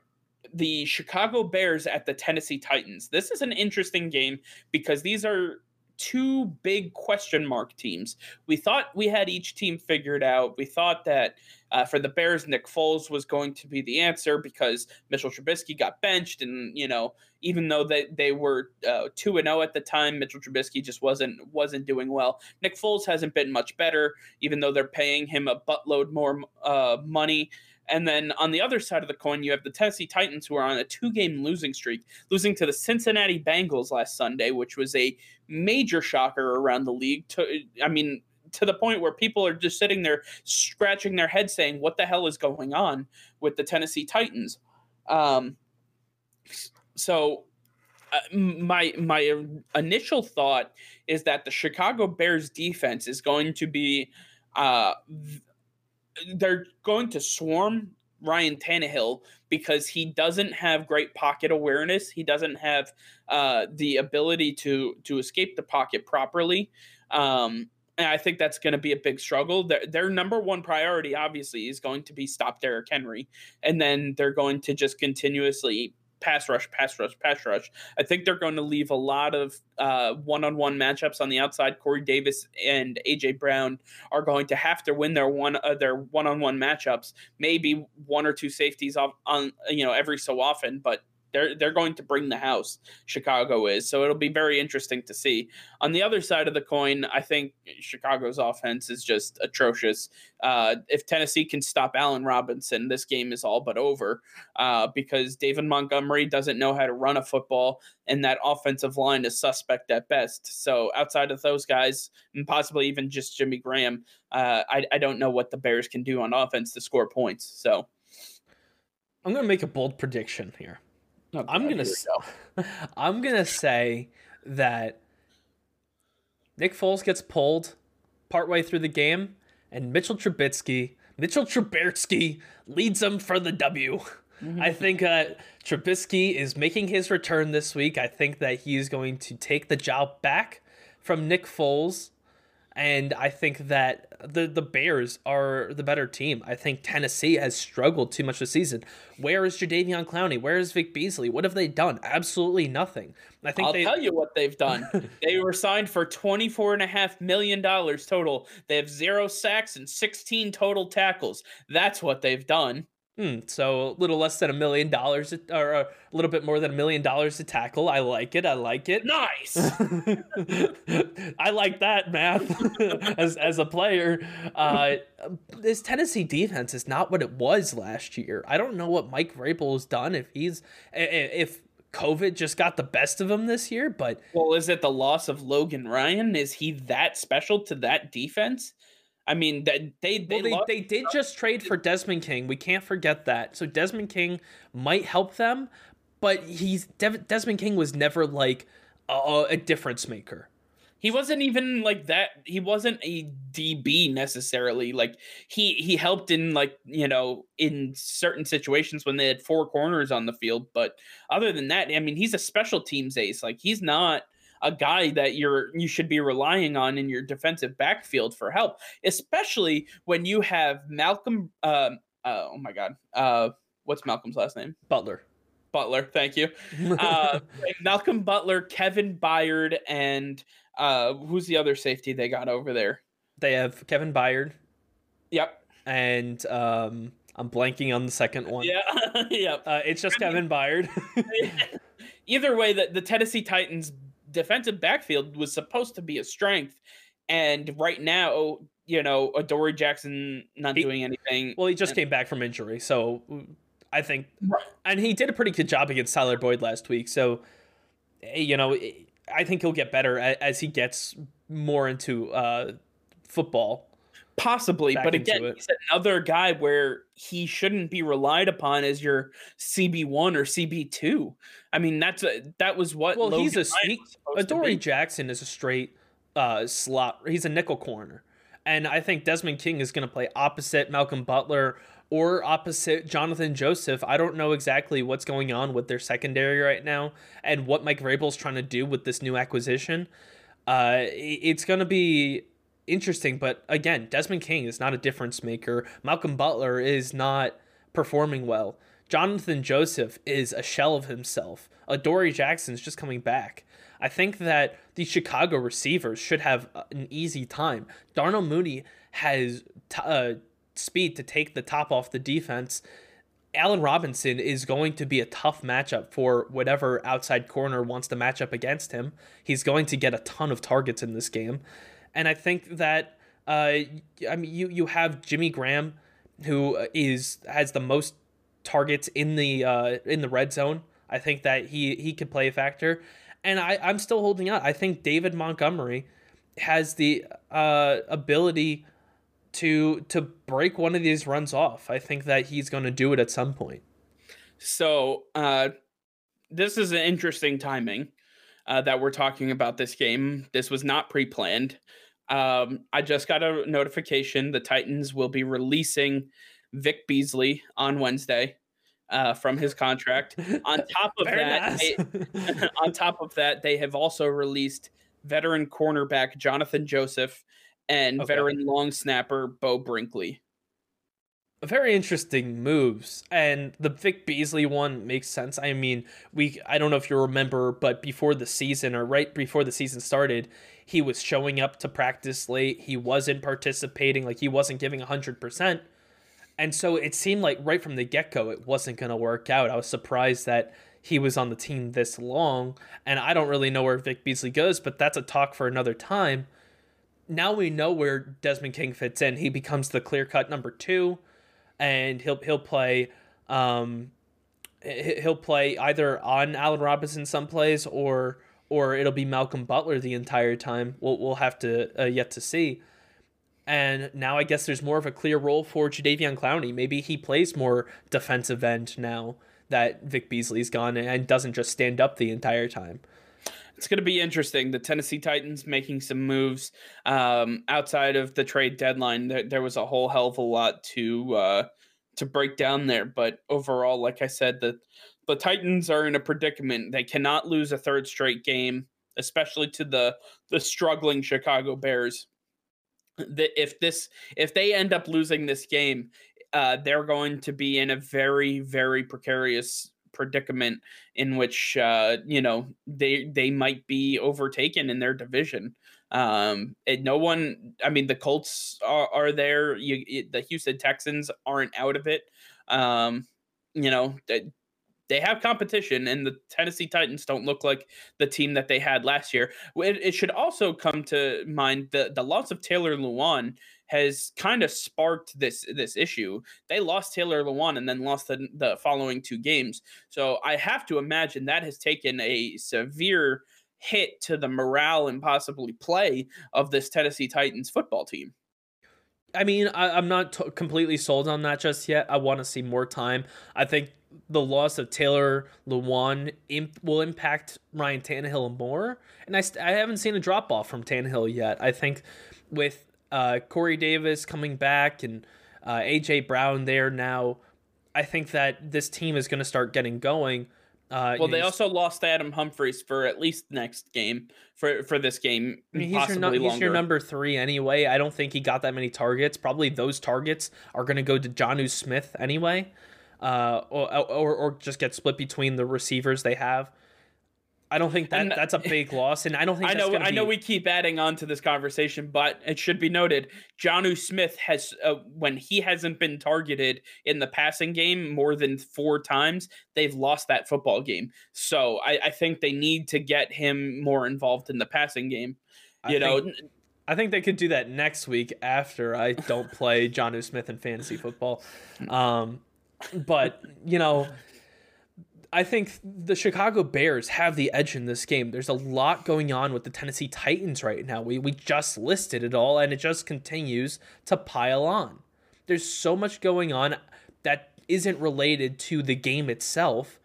the Chicago Bears at the Tennessee Titans. This is an interesting game because these are two big question mark teams. We thought we had each team figured out. We thought that uh, for the Bears, Nick Foles was going to be the answer because Mitchell Trubisky got benched, and you know, even though they they were uh, two and zero oh at the time, Mitchell Trubisky just wasn't wasn't doing well. Nick Foles hasn't been much better, even though they're paying him a buttload more uh, money. And then on the other side of the coin, you have the Tennessee Titans, who are on a two game losing streak, losing to the Cincinnati Bengals last Sunday, which was a major shocker around the league. To, I mean, to the point where people are just sitting there scratching their head saying, what the hell is going on with the Tennessee Titans? Um, so uh, my my initial thought is that the Chicago Bears defense is going to be uh, they're going to swarm Ryan Tannehill because he doesn't have great pocket awareness. He doesn't have uh, the ability to to escape the pocket properly. Um, and I think that's going to be a big struggle. Their, their number one priority, obviously, is going to be stop Derrick Henry, and then they're going to just continuously pass rush, pass rush, pass rush. I think they're going to leave a lot of uh, one-on-one matchups on the outside. Corey Davis and AJ Brown are going to have to win their one uh, their one-on-one matchups. Maybe one or two safeties off on you know every so often, but they're they're going to bring the house. Chicago is so it'll be very interesting to see. On the other side of the coin, I think Chicago's offense is just atrocious. Uh, if Tennessee can stop Allen Robinson, this game is all but over uh, because David Montgomery doesn't know how to run a football, and that offensive line is suspect at best. So outside of those guys, and possibly even just Jimmy Graham, uh, I, I don't know what the Bears can do on offense to score points. So. I'm going to make a bold prediction here. Oh, I'm gonna go. I'm gonna say that Nick Foles gets pulled partway through the game, and Mitchell Trubisky, Mitchell Trubisky leads them for the W. Mm-hmm. I think uh, Trubisky is making his return this week. I think that he is going to take the job back from Nick Foles and I think that the the Bears are the better team. I think Tennessee has struggled too much this season. Where is Jadeveon Clowney? Where is Vic Beasley? What have they done? Absolutely nothing. I think I'll they... tell you what they've done. they were signed for twenty four and a half million dollars total. They have zero sacks and sixteen total tackles. That's what they've done. Hmm, so a little less than a million dollars, or a little bit more than a million dollars to tackle. I like it. I like it. Nice. I like that math as as a player. Uh, this Tennessee defense is not what it was last year. I don't know what Mike Vrabel has done. If he's if COVID just got the best of him this year, but well, is it the loss of Logan Ryan? Is he that special to that defense? I mean, that they they, well, they, they did just trade for Desmond King. We can't forget that. So Desmond King might help them, but he's Desmond King was never like a, a difference maker. He wasn't even like that. He wasn't a DB necessarily. Like he he helped in like you know in certain situations when they had four corners on the field. But other than that, I mean, he's a special teams ace. Like he's not a guy that you're you should be relying on in your defensive backfield for help, especially when you have Malcolm. Um, uh, oh my God, uh, what's Malcolm's last name? Butler. Butler, thank you. Uh, Malcolm Butler, Kevin Byard, and uh, who's the other safety they got over there? They have Kevin Byard. Yep. And um, I'm blanking on the second one. Yeah. yep. Uh, it's just Kevin Byard. Either way, the, the Tennessee Titans defensive backfield was supposed to be a strength. And right now, you know, Adoree Jackson not he, doing anything. Well, he just and, came back from injury. So I think, right. and he did a pretty good job against Tyler Boyd last week. So, eh, you know, I think he'll get better as he gets more into uh, football. Possibly, but again, he's another guy where he shouldn't be relied upon as your CB one or CB two. I mean, that's a, that was what. Well, Logan he's a he, Adoree Jackson is a straight uh, slot. He's a nickel corner, and I think Desmond King is going to play opposite Malcolm Butler or opposite Jonathan Joseph. I don't know exactly what's going on with their secondary right now and what Mike Vrabel's trying to do with this new acquisition. Uh, it's going to be interesting, but again, Desmond King is not a difference maker. Malcolm Butler is not performing well. Jonathan Joseph is a shell of himself. Adoree Jackson's just coming back. I think that the Chicago receivers should have an easy time. Darnell Mooney has t- uh, speed to take the top off the defense. Allen Robinson is going to be a tough matchup for whatever outside corner wants to match up against him. He's going to get a ton of targets in this game and I think that uh, I mean you you have Jimmy Graham, who is has the most targets in the uh, in the red zone. I think that he he could play a factor, and I I'm still holding out. I think David Montgomery has the uh, ability to to break one of these runs off. I think that he's going to do it at some point. So uh, this is an interesting timing uh, that we're talking about this game. This was not pre planned. Um, I just got a notification the Titans will be releasing Vic Beasley on Wednesday uh, from his contract. On top of that, nice. they, on top of that, they have also released veteran cornerback Jonathan Joseph and okay. veteran long snapper Beau Brinkley very interesting moves and the Vic Beasley one makes sense. I mean, we I don't know if you remember, but before the season or right before the season started, he was showing up to practice late. He wasn't participating, like he wasn't giving 100%. And so it seemed like right from the get-go it wasn't going to work out. I was surprised that he was on the team this long. And I don't really know where Vic Beasley goes, but that's a talk for another time. Now we know where Desmond King fits in. He becomes the clear cut number two, and he'll he'll play um, he'll play either on Allen Robinson some plays or or it'll be Malcolm Butler the entire time. We'll we'll have to uh, yet to see. And now I guess there's more of a clear role for Jadeveon Clowney. Maybe he plays more defensive end now that Vic Beasley's gone and doesn't just stand up the entire time. It's going to be interesting. The Tennessee Titans making some moves um, outside of the trade deadline. There, there, was a whole hell of a lot to uh, to break down there, but overall, like I said, the the Titans are in a predicament. They cannot lose a third straight game, especially to the the struggling Chicago Bears that if this if they end up losing this game, uh, they're going to be in a very very precarious predicament in which uh, you know they they might be overtaken in their division. Um, and no one, I mean, the Colts are, are there. You, the Houston Texans aren't out of it. Um, you know, they they have competition, and the Tennessee Titans don't look like the team that they had last year. It, it should also come to mind the the loss of Taylor Lewan has kind of sparked this this issue. They lost Taylor Lewan and then lost the, the following two games. So I have to imagine that has taken a severe hit to the morale and possibly play of this Tennessee Titans football team. I mean, I, am not t- completely sold on that just yet. I want to see more time. I think the loss of Taylor Lewan imp- will impact Ryan Tannehill more. And I, st- I haven't seen a drop off from Tannehill yet. I think with uh, Corey Davis coming back and uh, AJ Brown there now, I think that this team is going to start getting going. Uh, well, they also lost Adam Humphries for at least next game for for this game. I mean, he's, your, he's your number three anyway. I don't think he got that many targets. Probably those targets are going to go to Jonnu Smith anyway uh, or, or, or just get split between the receivers they have. I don't think that and, that's a big loss, and I don't think I know. I know we keep adding on to this conversation, but it should be noted: Jonnu Smith has, uh, when he hasn't been targeted in the passing game more than four times, they've lost that football game. So I, I think they need to get him more involved in the passing game. You I know, think, I think they could do that next week after I don't play Jonnu Smith in fantasy football. Um, but, you know, I think the Chicago Bears have the edge in this game. There's a lot going on with the Tennessee Titans right now. We we just listed it all and it just continues to pile on. There's so much going on that isn't related to the game itself.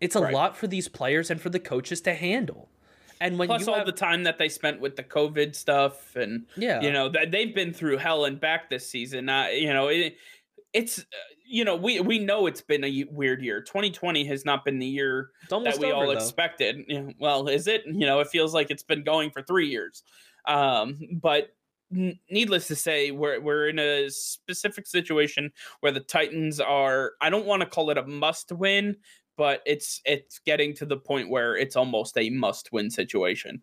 It's a right. lot for these players and for the coaches to handle. And when plus all have... the time that they spent with the COVID stuff, and yeah, you know that they've been through hell and back this season. Uh, you know, it, it's uh, you know we we know it's been a weird year. 2020 has not been the year that we over, all though. expected. Well is it? You know it feels like it's been going for three years. Um, but needless to say we're, we're in a specific situation where the titans are i don't want to call it a must win but it's it's getting to the point where it's almost a must win situation.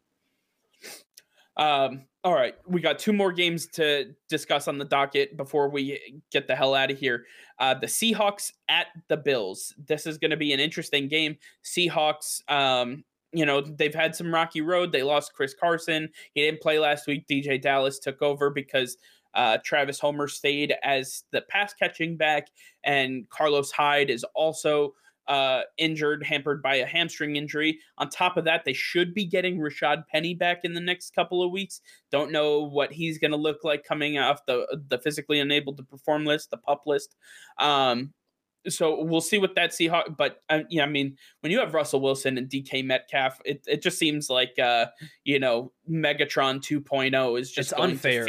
Um, all right, we got two more games to discuss on the docket before we get the hell out of here. Uh, the Seahawks at the Bills. This is going to be an interesting game. Seahawks, um, you know, they've had some rocky road. They lost Chris Carson. He didn't play last week. DeeJay Dallas took over because uh, Travis Homer stayed as the pass catching back, and Carlos Hyde is also uh, injured, hampered by a hamstring injury. On top of that, they should be getting Rashaad Penny back in the next couple of weeks. Don't know what he's going to look like coming off the the physically unable to perform list, the pup list. Um, so we'll see what that Seahawk. But uh, yeah, I mean, when you have Russell Wilson and DK Metcalf, it, it just seems like uh, you know Megatron 2.0 is just it's unfair.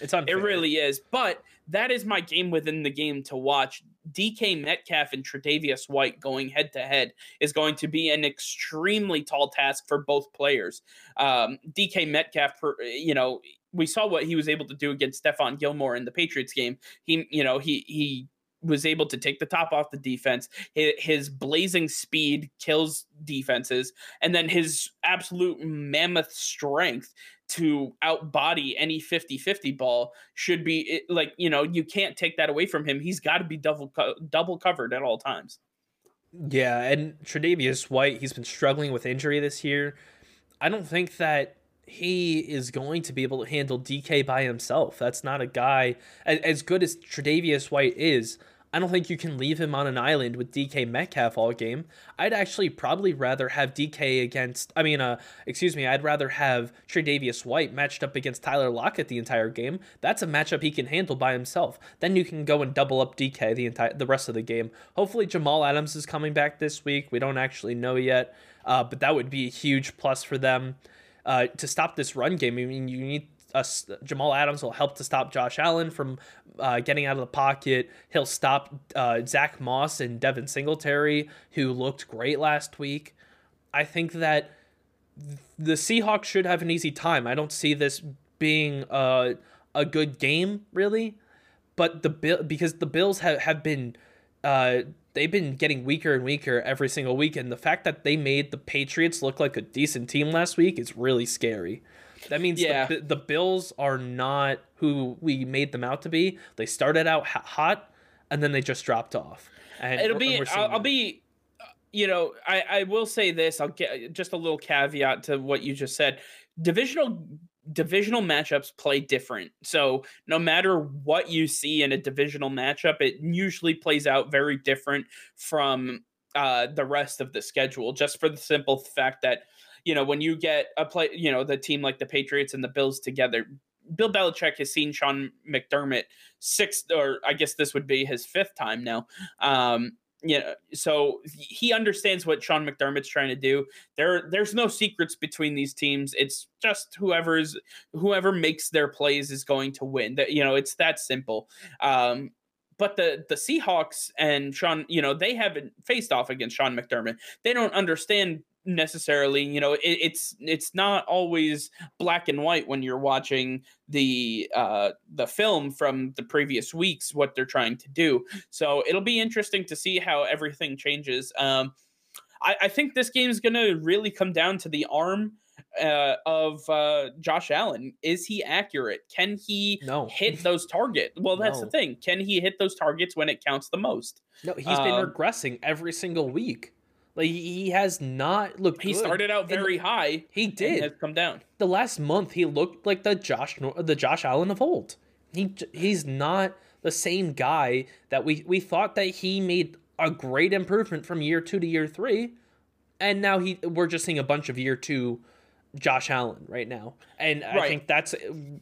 It's unfair. It really is. But that is my game within the game to watch. DK Metcalf and Tre'Davious White going head to head is going to be an extremely tall task for both players. Um, DK Metcalf, per, you know, we saw what he was able to do against Stephon Gilmore in the Patriots game. He, you know, he he was able to take the top off the defense. His, blazing speed kills defenses, and then his absolute mammoth strength to outbody any 50-50 ball should be like you know you can't take that away from him he's got to be double co- double covered at all times Yeah, and Tre'Davious White, he's been struggling with injury this year. I don't think that he is going to be able to handle DK by himself. That's not a guy as good as Tre'Davious White is. I don't think you can leave him on an island with DK Metcalf all game. I'd actually probably rather have DK against, I mean, uh, excuse me, I'd rather have Tre'Davious White matched up against Tyler Lockett the entire game. That's a matchup he can handle by himself. Then you can go and double up DK the entire the rest of the game. Hopefully Jamal Adams is coming back this week. We don't actually know yet, uh, but that would be a huge plus for them. Uh, to stop this run game, I mean, you need uh, Jamal Adams will help to stop Josh Allen from uh, getting out of the pocket. He'll stop uh, Zach Moss and Devin Singletary, who looked great last week. I think that the Seahawks should have an easy time. I don't see this being a, a good game, really. But the bill because the Bills have, have been uh, they've been getting weaker and weaker every single week, and the fact that they made the Patriots look like a decent team last week is really scary. That means yeah. the, the Bills are not who we made them out to be. They started out hot, and then they just dropped off. And it'll be. I'll, I'll, be. You know, I I will say this. I'll get just a little caveat to what you just said. Divisional divisional matchups play different. So no matter what you see in a divisional matchup, it usually plays out very different from uh, the rest of the schedule. Just for the simple fact that you know, when you get a play, you know, the team like the Patriots and the Bills together, Bill Belichick has seen Sean McDermott six, or I guess this would be his fifth time now. Um, you know, so he understands what Sean McDermott's trying to do. There, there's no secrets between these teams. It's just whoever's whoever makes their plays is going to win. That you know, it's that simple. Um, but the the Seahawks and Sean, you know, they haven't faced off against Sean McDermott. They don't understand necessarily you know it, it's it's not always black and white when you're watching the uh the film from the previous weeks what they're trying to do so it'll be interesting to see how everything changes um i i think this game is gonna really come down to the arm uh, of uh, Josh Allen. Is he accurate? Can he no. hit those targets? Well, that's no. the thing. Can he hit those targets when it counts the most? No, he's um, been regressing every single week. Like he has not looked. He good. started out very high. He did. has come down. The last month, he looked like the Josh the Josh Allen of old. He he's not the same guy that we we thought that he made a great improvement from year two to year three, and now he we're just seeing a bunch of year two Josh Allen right now. And right. I think that's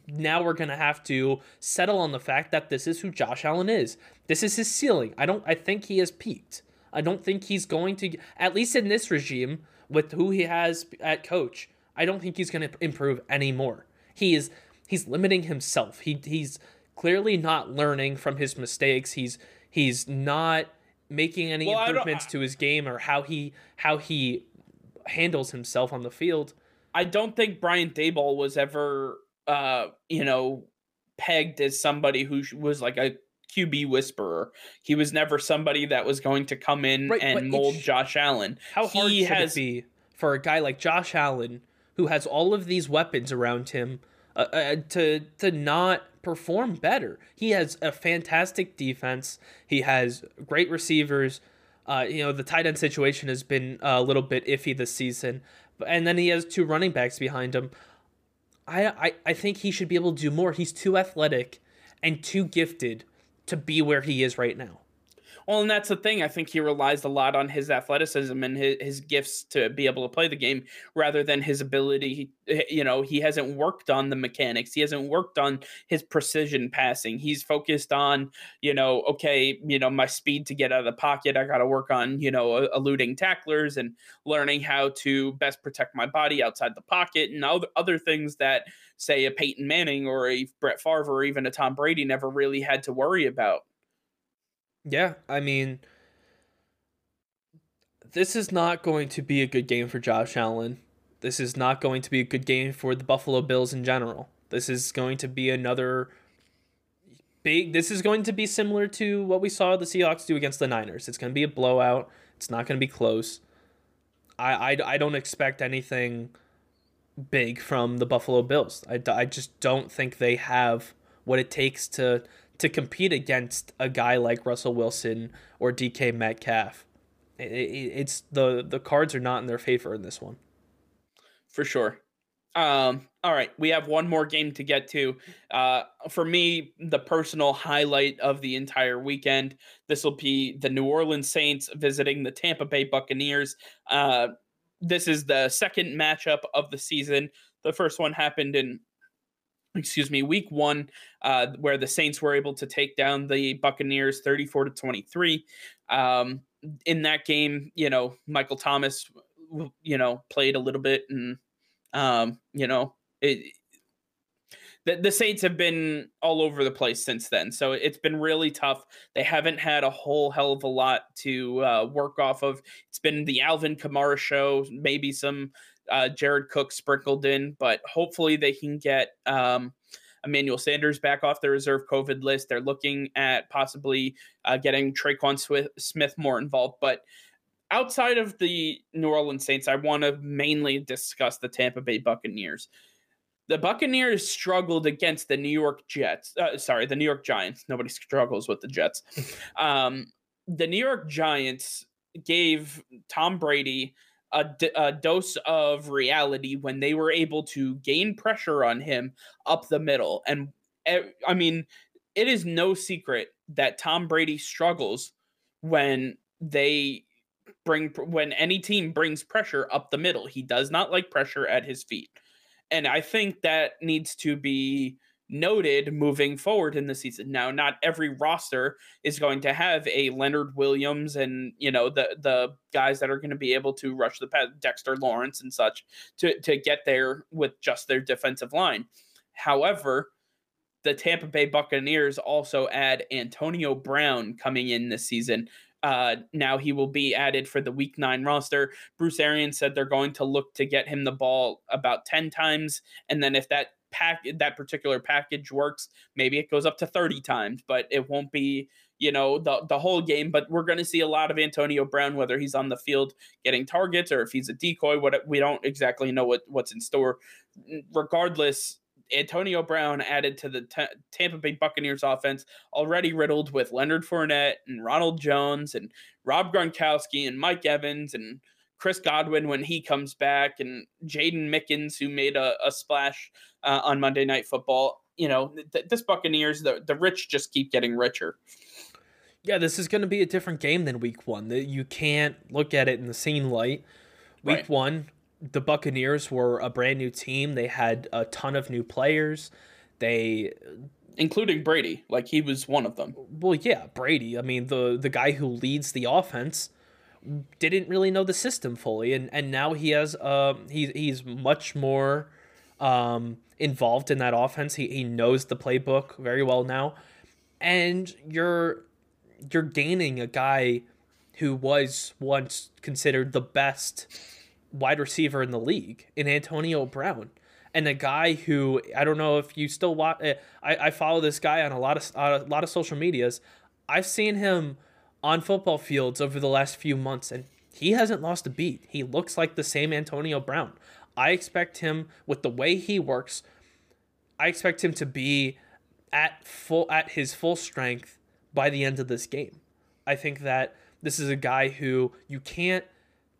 now we're going to have to settle on the fact that this is who Josh Allen is. This is his ceiling. I don't I think he has peaked. I don't think he's going to, at least in this regime, with who he has at coach. I don't think he's going to improve anymore. He is he's limiting himself. He he's clearly not learning from his mistakes. He's he's not making any well, improvements to his game or how he how he handles himself on the field. I don't think Brian Daboll was ever uh you know pegged as somebody who was like a QB whisperer. He was never somebody that was going to come in right, and mold Josh Allen. How hard he should has, it be for a guy like Josh Allen, who has all of these weapons around him, uh, uh, to to not perform better? He has a fantastic defense. He has great receivers. Uh, you know the tight end situation has been a little bit iffy this season, and then he has two running backs behind him. I, I, I think he should be able to do more. He's too athletic and too gifted to be where he is right now. Well, and that's the thing. I think he relies a lot on his athleticism and his, his gifts to be able to play the game rather than his ability. Eh, you know, he hasn't worked on the mechanics. He hasn't worked on his precision passing. He's focused on, you know, okay, you know, my speed to get out of the pocket. I got to work on, you know, eluding tacklers and learning how to best protect my body outside the pocket and other, other things that, say, a Peyton Manning or a Brett Favre or even a Tom Brady never really had to worry about. Yeah, I mean, this is not going to be a good game for Josh Allen. This is not going to be a good game for the Buffalo Bills in general. This is going to be another big. This is going to be similar to what we saw the Seahawks do against the Niners. It's going to be a blowout. It's not going to be close. I, I, I don't expect anything big from the Buffalo Bills. I, I just don't think they have what it takes to to compete against a guy like Russell Wilson or DK Metcalf. it, it, it's the the cards are not in their favor in this one. For sure. Um, all right, we have one more game to get to. Uh, for me, the personal highlight of the entire weekend. This will be the New Orleans Saints visiting the Tampa Bay Buccaneers. Uh, this is the second matchup of the season. The first one happened in, excuse me, week one, uh, where the Saints were able to take down the Buccaneers 34 to 23. Um, in that game, you know, Michael Thomas, you know, played a little bit and um, you know, it, the, the Saints have been all over the place since then. So it's been really tough. They haven't had a whole hell of a lot to uh, work off of. It's been the Alvin Kamara show, maybe some uh, Jared Cook sprinkled in, but hopefully they can get um, Emmanuel Sanders back off the reserve COVID list. They're looking at possibly uh, getting Tre'Quan Smith more involved, but outside of the New Orleans Saints, I want to mainly discuss the Tampa Bay Buccaneers. The Buccaneers struggled against the New York Jets. Uh, sorry, the New York Giants. Nobody struggles with the Jets. um, the New York Giants gave Tom Brady a, d- a dose of reality when they were able to gain pressure on him up the middle. And I mean, it is no secret that Tom Brady struggles when they bring when any team brings pressure up the middle. He does not like pressure at his feet. And I think that needs to be noted moving forward in the season. Now, not every roster is going to have a Leonard Williams and you know the the guys that are going to be able to rush the Dexter Lawrence and such to to get there with just their defensive line. However, the Tampa Bay Buccaneers also add Antonio Brown coming in this season, uh, now he will be added for the week nine roster. Bruce Arians said they're going to look to get him the ball about 10 times. And then if that pack that particular package works, maybe it goes up to 30 times, but it won't be, you know, the the whole game. But we're gonna see a lot of Antonio Brown, whether he's on the field getting targets or if he's a decoy. What we don't exactly know what, what's in store. Regardless, Antonio Brown added to the t- Tampa Bay Buccaneers offense, already riddled with Leonard Fournette and Ronald Jones and Rob Gronkowski and Mike Evans and Chris Godwin when he comes back and Jaydon Mickens who made a, a splash uh, on Monday Night Football. You know, th- this Buccaneers, the the rich just keep getting richer. Yeah, this is going to be a different game than Week One. That you can't look at it in the same light. Week right. One, the Buccaneers were a brand new team. They had a ton of new players. They including Brady, like he was one of them. Well, yeah, Brady. I mean, the the guy who leads the offense didn't really know the system fully and and now he has uh he, he's much more um involved in that offense. He he knows the playbook very well now. And you're you're gaining a guy who was once considered the best wide receiver in the league in Antonio Brown. And a guy who I don't know if you still watch. Eh, I, I follow this guy on a lot of a lot of social medias. I've seen him on football fields over the last few months, and he hasn't lost a beat. He looks like the same Antonio Brown. I expect him with the way he works. I expect him to be at full at his full strength by the end of this game. I think that this is a guy who you can't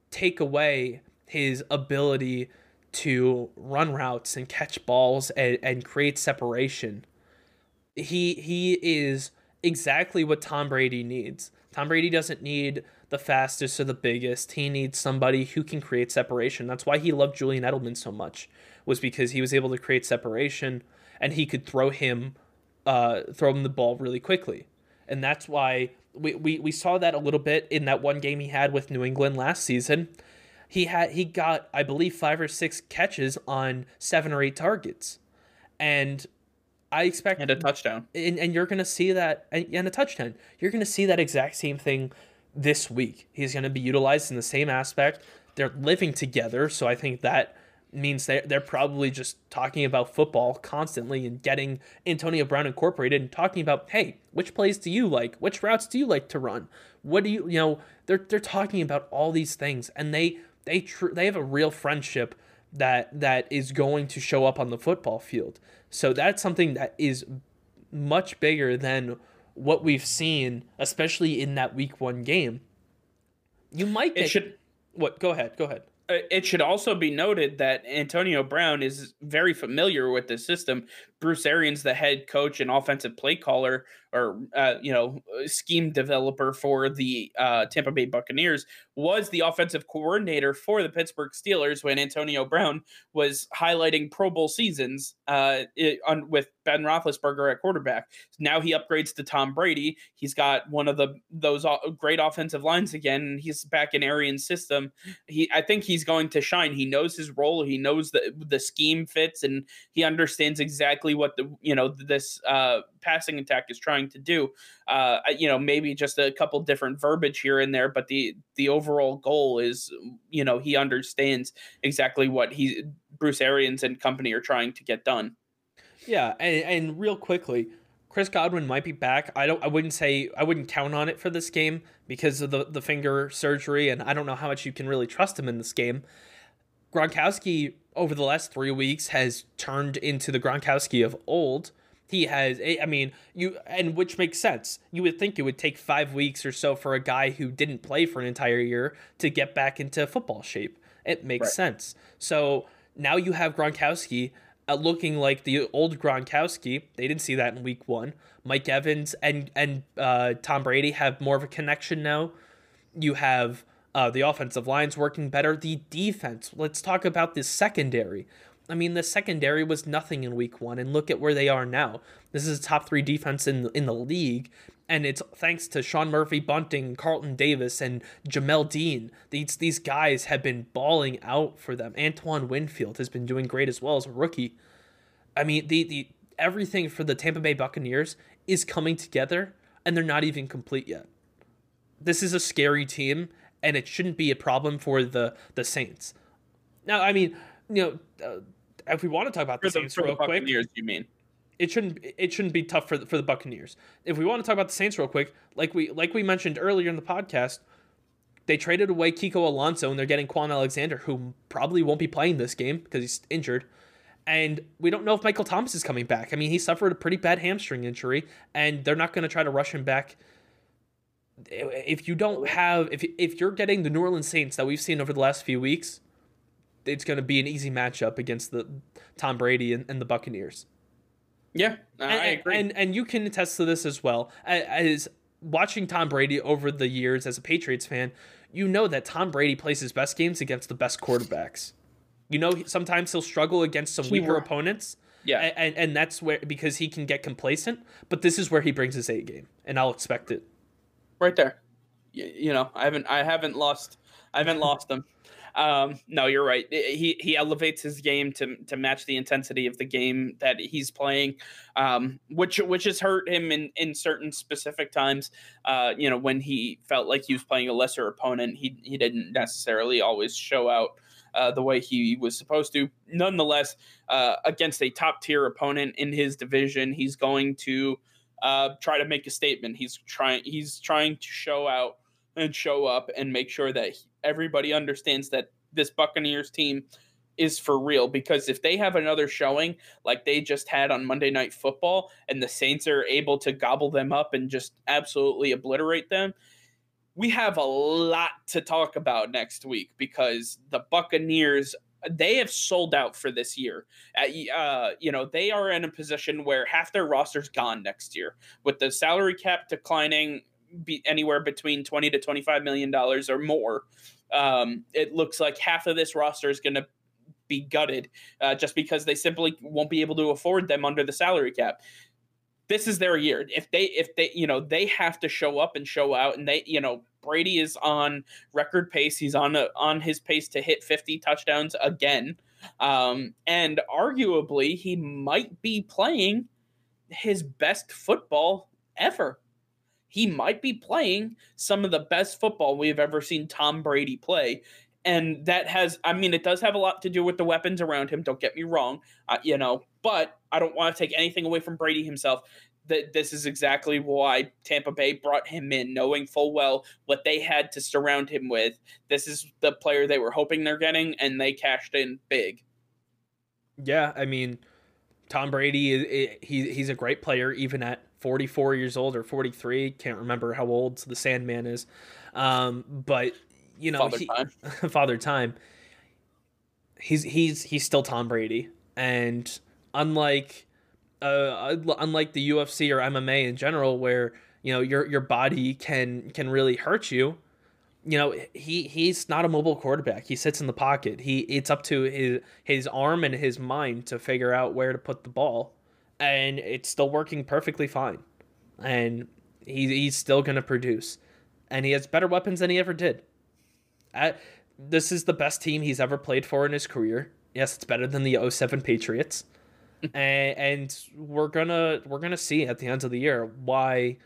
take away his ability to run routes and catch balls and, and create separation. He he is exactly what Tom Brady needs. Tom Brady doesn't need the fastest or the biggest. He needs somebody who can create separation. That's why he loved Julian Edelman so much, was because he was able to create separation and he could throw him uh, throw him the ball really quickly. And that's why we, we, we saw that a little bit in that one game he had with New England last season he had he got I believe five or six catches on seven or eight targets, and I expect and a touchdown. And, and you're gonna see that and, and a touchdown. You're gonna see that exact same thing this week. He's gonna be utilized in the same aspect. They're living together, so I think that means they're, they're probably just talking about football constantly and getting Antonio Brown incorporated and talking about, hey, which plays do you like? Which routes do you like to run? What do you, you know, they're, they're talking about all these things and they they tr- they have a real friendship that that is going to show up on the football field. So that's something that is much bigger than what we've seen, especially in that week one game. You might it should what go ahead, go ahead. Uh, it should also be noted that Antonio Brown is very familiar with the system. Bruce Arians, the head coach and offensive play caller, or uh, you know, scheme developer for the uh, Tampa Bay Buccaneers, was the offensive coordinator for the Pittsburgh Steelers when Antonio Brown was highlighting Pro Bowl seasons uh, it, on, with Ben Roethlisberger at quarterback. Now he upgrades to Tom Brady. He's got one of the those great offensive lines again. He's back in Arians' system. He, I think he's going to shine. He knows his role. He knows that the scheme fits, and he understands exactly what the you know this uh, passing attack is trying to do. Uh, you know, maybe just a couple different verbiage here and there, but the the overall goal is, you know, he understands exactly what he Bruce Arians and company are trying to get done. Yeah, and, and real quickly, Chris Godwin might be back. I don't. I wouldn't say. I wouldn't count on it for this game because of the the finger surgery, and I don't know how much you can really trust him in this game. Gronkowski over the last three weeks has turned into the Gronkowski of old. He has, I mean, you, and which makes sense. You would think it would take five weeks or so for a guy who didn't play for an entire year to get back into football shape. It makes right. sense. So now you have Gronkowski uh, looking like the old Gronkowski. They didn't see that in week one. Mike Evans and and uh, Tom Brady have more of a connection now. You have uh, the offensive lines working better. The defense. Let's talk about the secondary. I mean, the secondary was nothing in week one, and look at where they are now. This is a top three defense in in the league, and it's thanks to Sean Murphy Bunting, Carlton Davis, and Jamel Dean. These these guys have been balling out for them. Antoine Winfield has been doing great as well as a rookie. I mean, the the everything for the Tampa Bay Buccaneers is coming together, and they're not even complete yet. This is a scary team, and it shouldn't be a problem for the the Saints. Now, I mean, you know. Uh, if we want to talk about the, the Saints real quick, you mean? It shouldn't it shouldn't be tough for the, for the Buccaneers. If we want to talk about the Saints real quick, like we like we mentioned earlier in the podcast, they traded away Kiko Alonso and they're getting Kwon Alexander, who probably won't be playing this game because he's injured. And we don't know if Michael Thomas is coming back. I mean, he suffered a pretty bad hamstring injury, and they're not going to try to rush him back. If you don't have, if if you're getting the New Orleans Saints that we've seen over the last few weeks, it's going to be an easy matchup against the Tom Brady and, and the Buccaneers. Yeah, and, I agree. And and you can attest to this as well. As watching Tom Brady over the years as a Patriots fan, you know that Tom Brady plays his best games against the best quarterbacks. You know, sometimes he'll struggle against some weaker opponents. Yeah, and and that's where because he can get complacent. But this is where he brings his A game, and I'll expect it. Right there, you, you know, I haven't I haven't lost I haven't lost them. Um, no, you're right. He he elevates his game to to match the intensity of the game that he's playing, um, which which has hurt him in in certain specific times. Uh, you know, when he felt like he was playing a lesser opponent, he he didn't necessarily always show out. Uh, the way he was supposed to. Nonetheless, uh, against a top tier opponent in his division, he's going to uh, try to make a statement. He's trying. He's trying to show out and show up and make sure that everybody understands that this Buccaneers team is for real because if they have another showing like they just had on Monday Night Football and the Saints are able to gobble them up and just absolutely obliterate them, we have a lot to talk about next week because the Buccaneers they have sold out for this year. Uh, you know, they are in a position where half their roster's gone next year with the salary cap declining be anywhere between 20 to 25 million dollars or more. Um, it looks like half of this roster is going to be gutted uh, just because they simply won't be able to afford them under the salary cap. This is their year. If they if they you know they have to show up and show out and they you know brady is on record pace he's on a, on his pace to hit 50 touchdowns again um, and arguably he might be playing his best football ever he might be playing some of the best football we've ever seen Tom Brady play. And that has, I mean, it does have a lot to do with the weapons around him. Don't get me wrong, uh, you know, but I don't want to take anything away from Brady himself. That this is exactly why Tampa Bay brought him in, knowing full well what they had to surround him with. This is the player they were hoping they're getting, and they cashed in big. Yeah, I mean, Tom Brady, he he's a great player even at 44 years old or 43. Can't remember how old the Sandman is. Um, but you know, Father he, Time. Father Time. He's he's he's still Tom Brady, and unlike uh unlike the UFC or MMA in general, where you know your your body can can really hurt you. You know he he's not a mobile quarterback. He sits in the pocket. He it's up to his his arm and his mind to figure out where to put the ball, and it's still working perfectly fine. And he he's still gonna produce, and he has better weapons than he ever did. At, this is the best team he's ever played for in his career. Yes, it's better than the 07 Patriots. and, and we're gonna we're gonna see at the end of the year why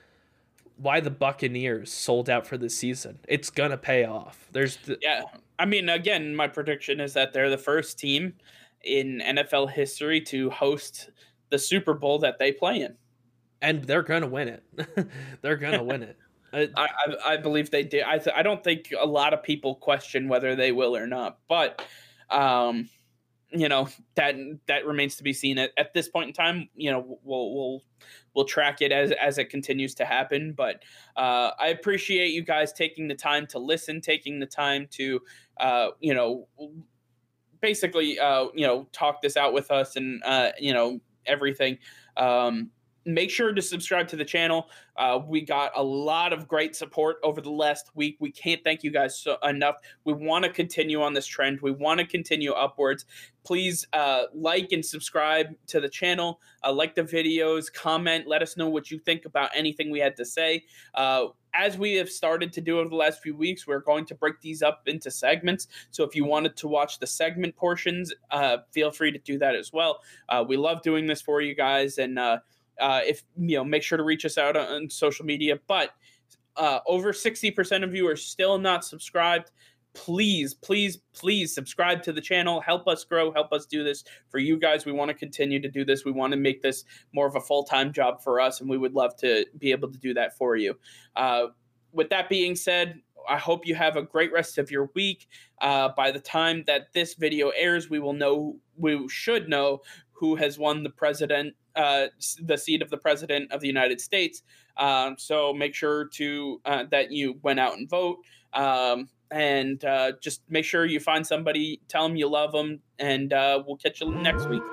why the Buccaneers sold out for this season. It's gonna pay off. There's the, yeah. I mean, again, my prediction is that they're the first team in NFL history to host the Super Bowl that they play in, and they're gonna win it. they're gonna win it. I, I, I believe they did. I th- I don't think a lot of people question whether they will or not, but um, you know that that remains to be seen. At, at this point in time, you know we'll we'll we'll track it as as it continues to happen. But uh, I appreciate you guys taking the time to listen, taking the time to uh, you know basically uh, you know talk this out with us and uh, you know everything. Um, make sure to subscribe to the channel. Uh, we got a lot of great support over the last week. We can't thank you guys so enough. We want to continue on this trend. We want to continue upwards. Please uh, like and subscribe to the channel. Uh, like the videos, comment, let us know what you think about anything we had to say. Uh, as we have started to do over the last few weeks, we're going to break these up into segments. So if you wanted to watch the segment portions, uh, feel free to do that as well. Uh, we love doing this for you guys, and uh, if you know, make sure to reach us out on, social media. But uh, over sixty percent of you are still not subscribed. Please, please, please subscribe to the channel. Help us grow. Help us do this for you guys. We want to continue to do this. We want to make this more of a full time job for us, and we would love to be able to do that for you. Uh, with that being said, I hope you have a great rest of your week. Uh, by the time that this video airs, we will know, we should know who has won the president, uh, the seat of the president of the United States. Um, so make sure to uh, that you went out and vote. Um, and uh, just make sure you find somebody, tell them you love them, and uh, we'll catch you next week.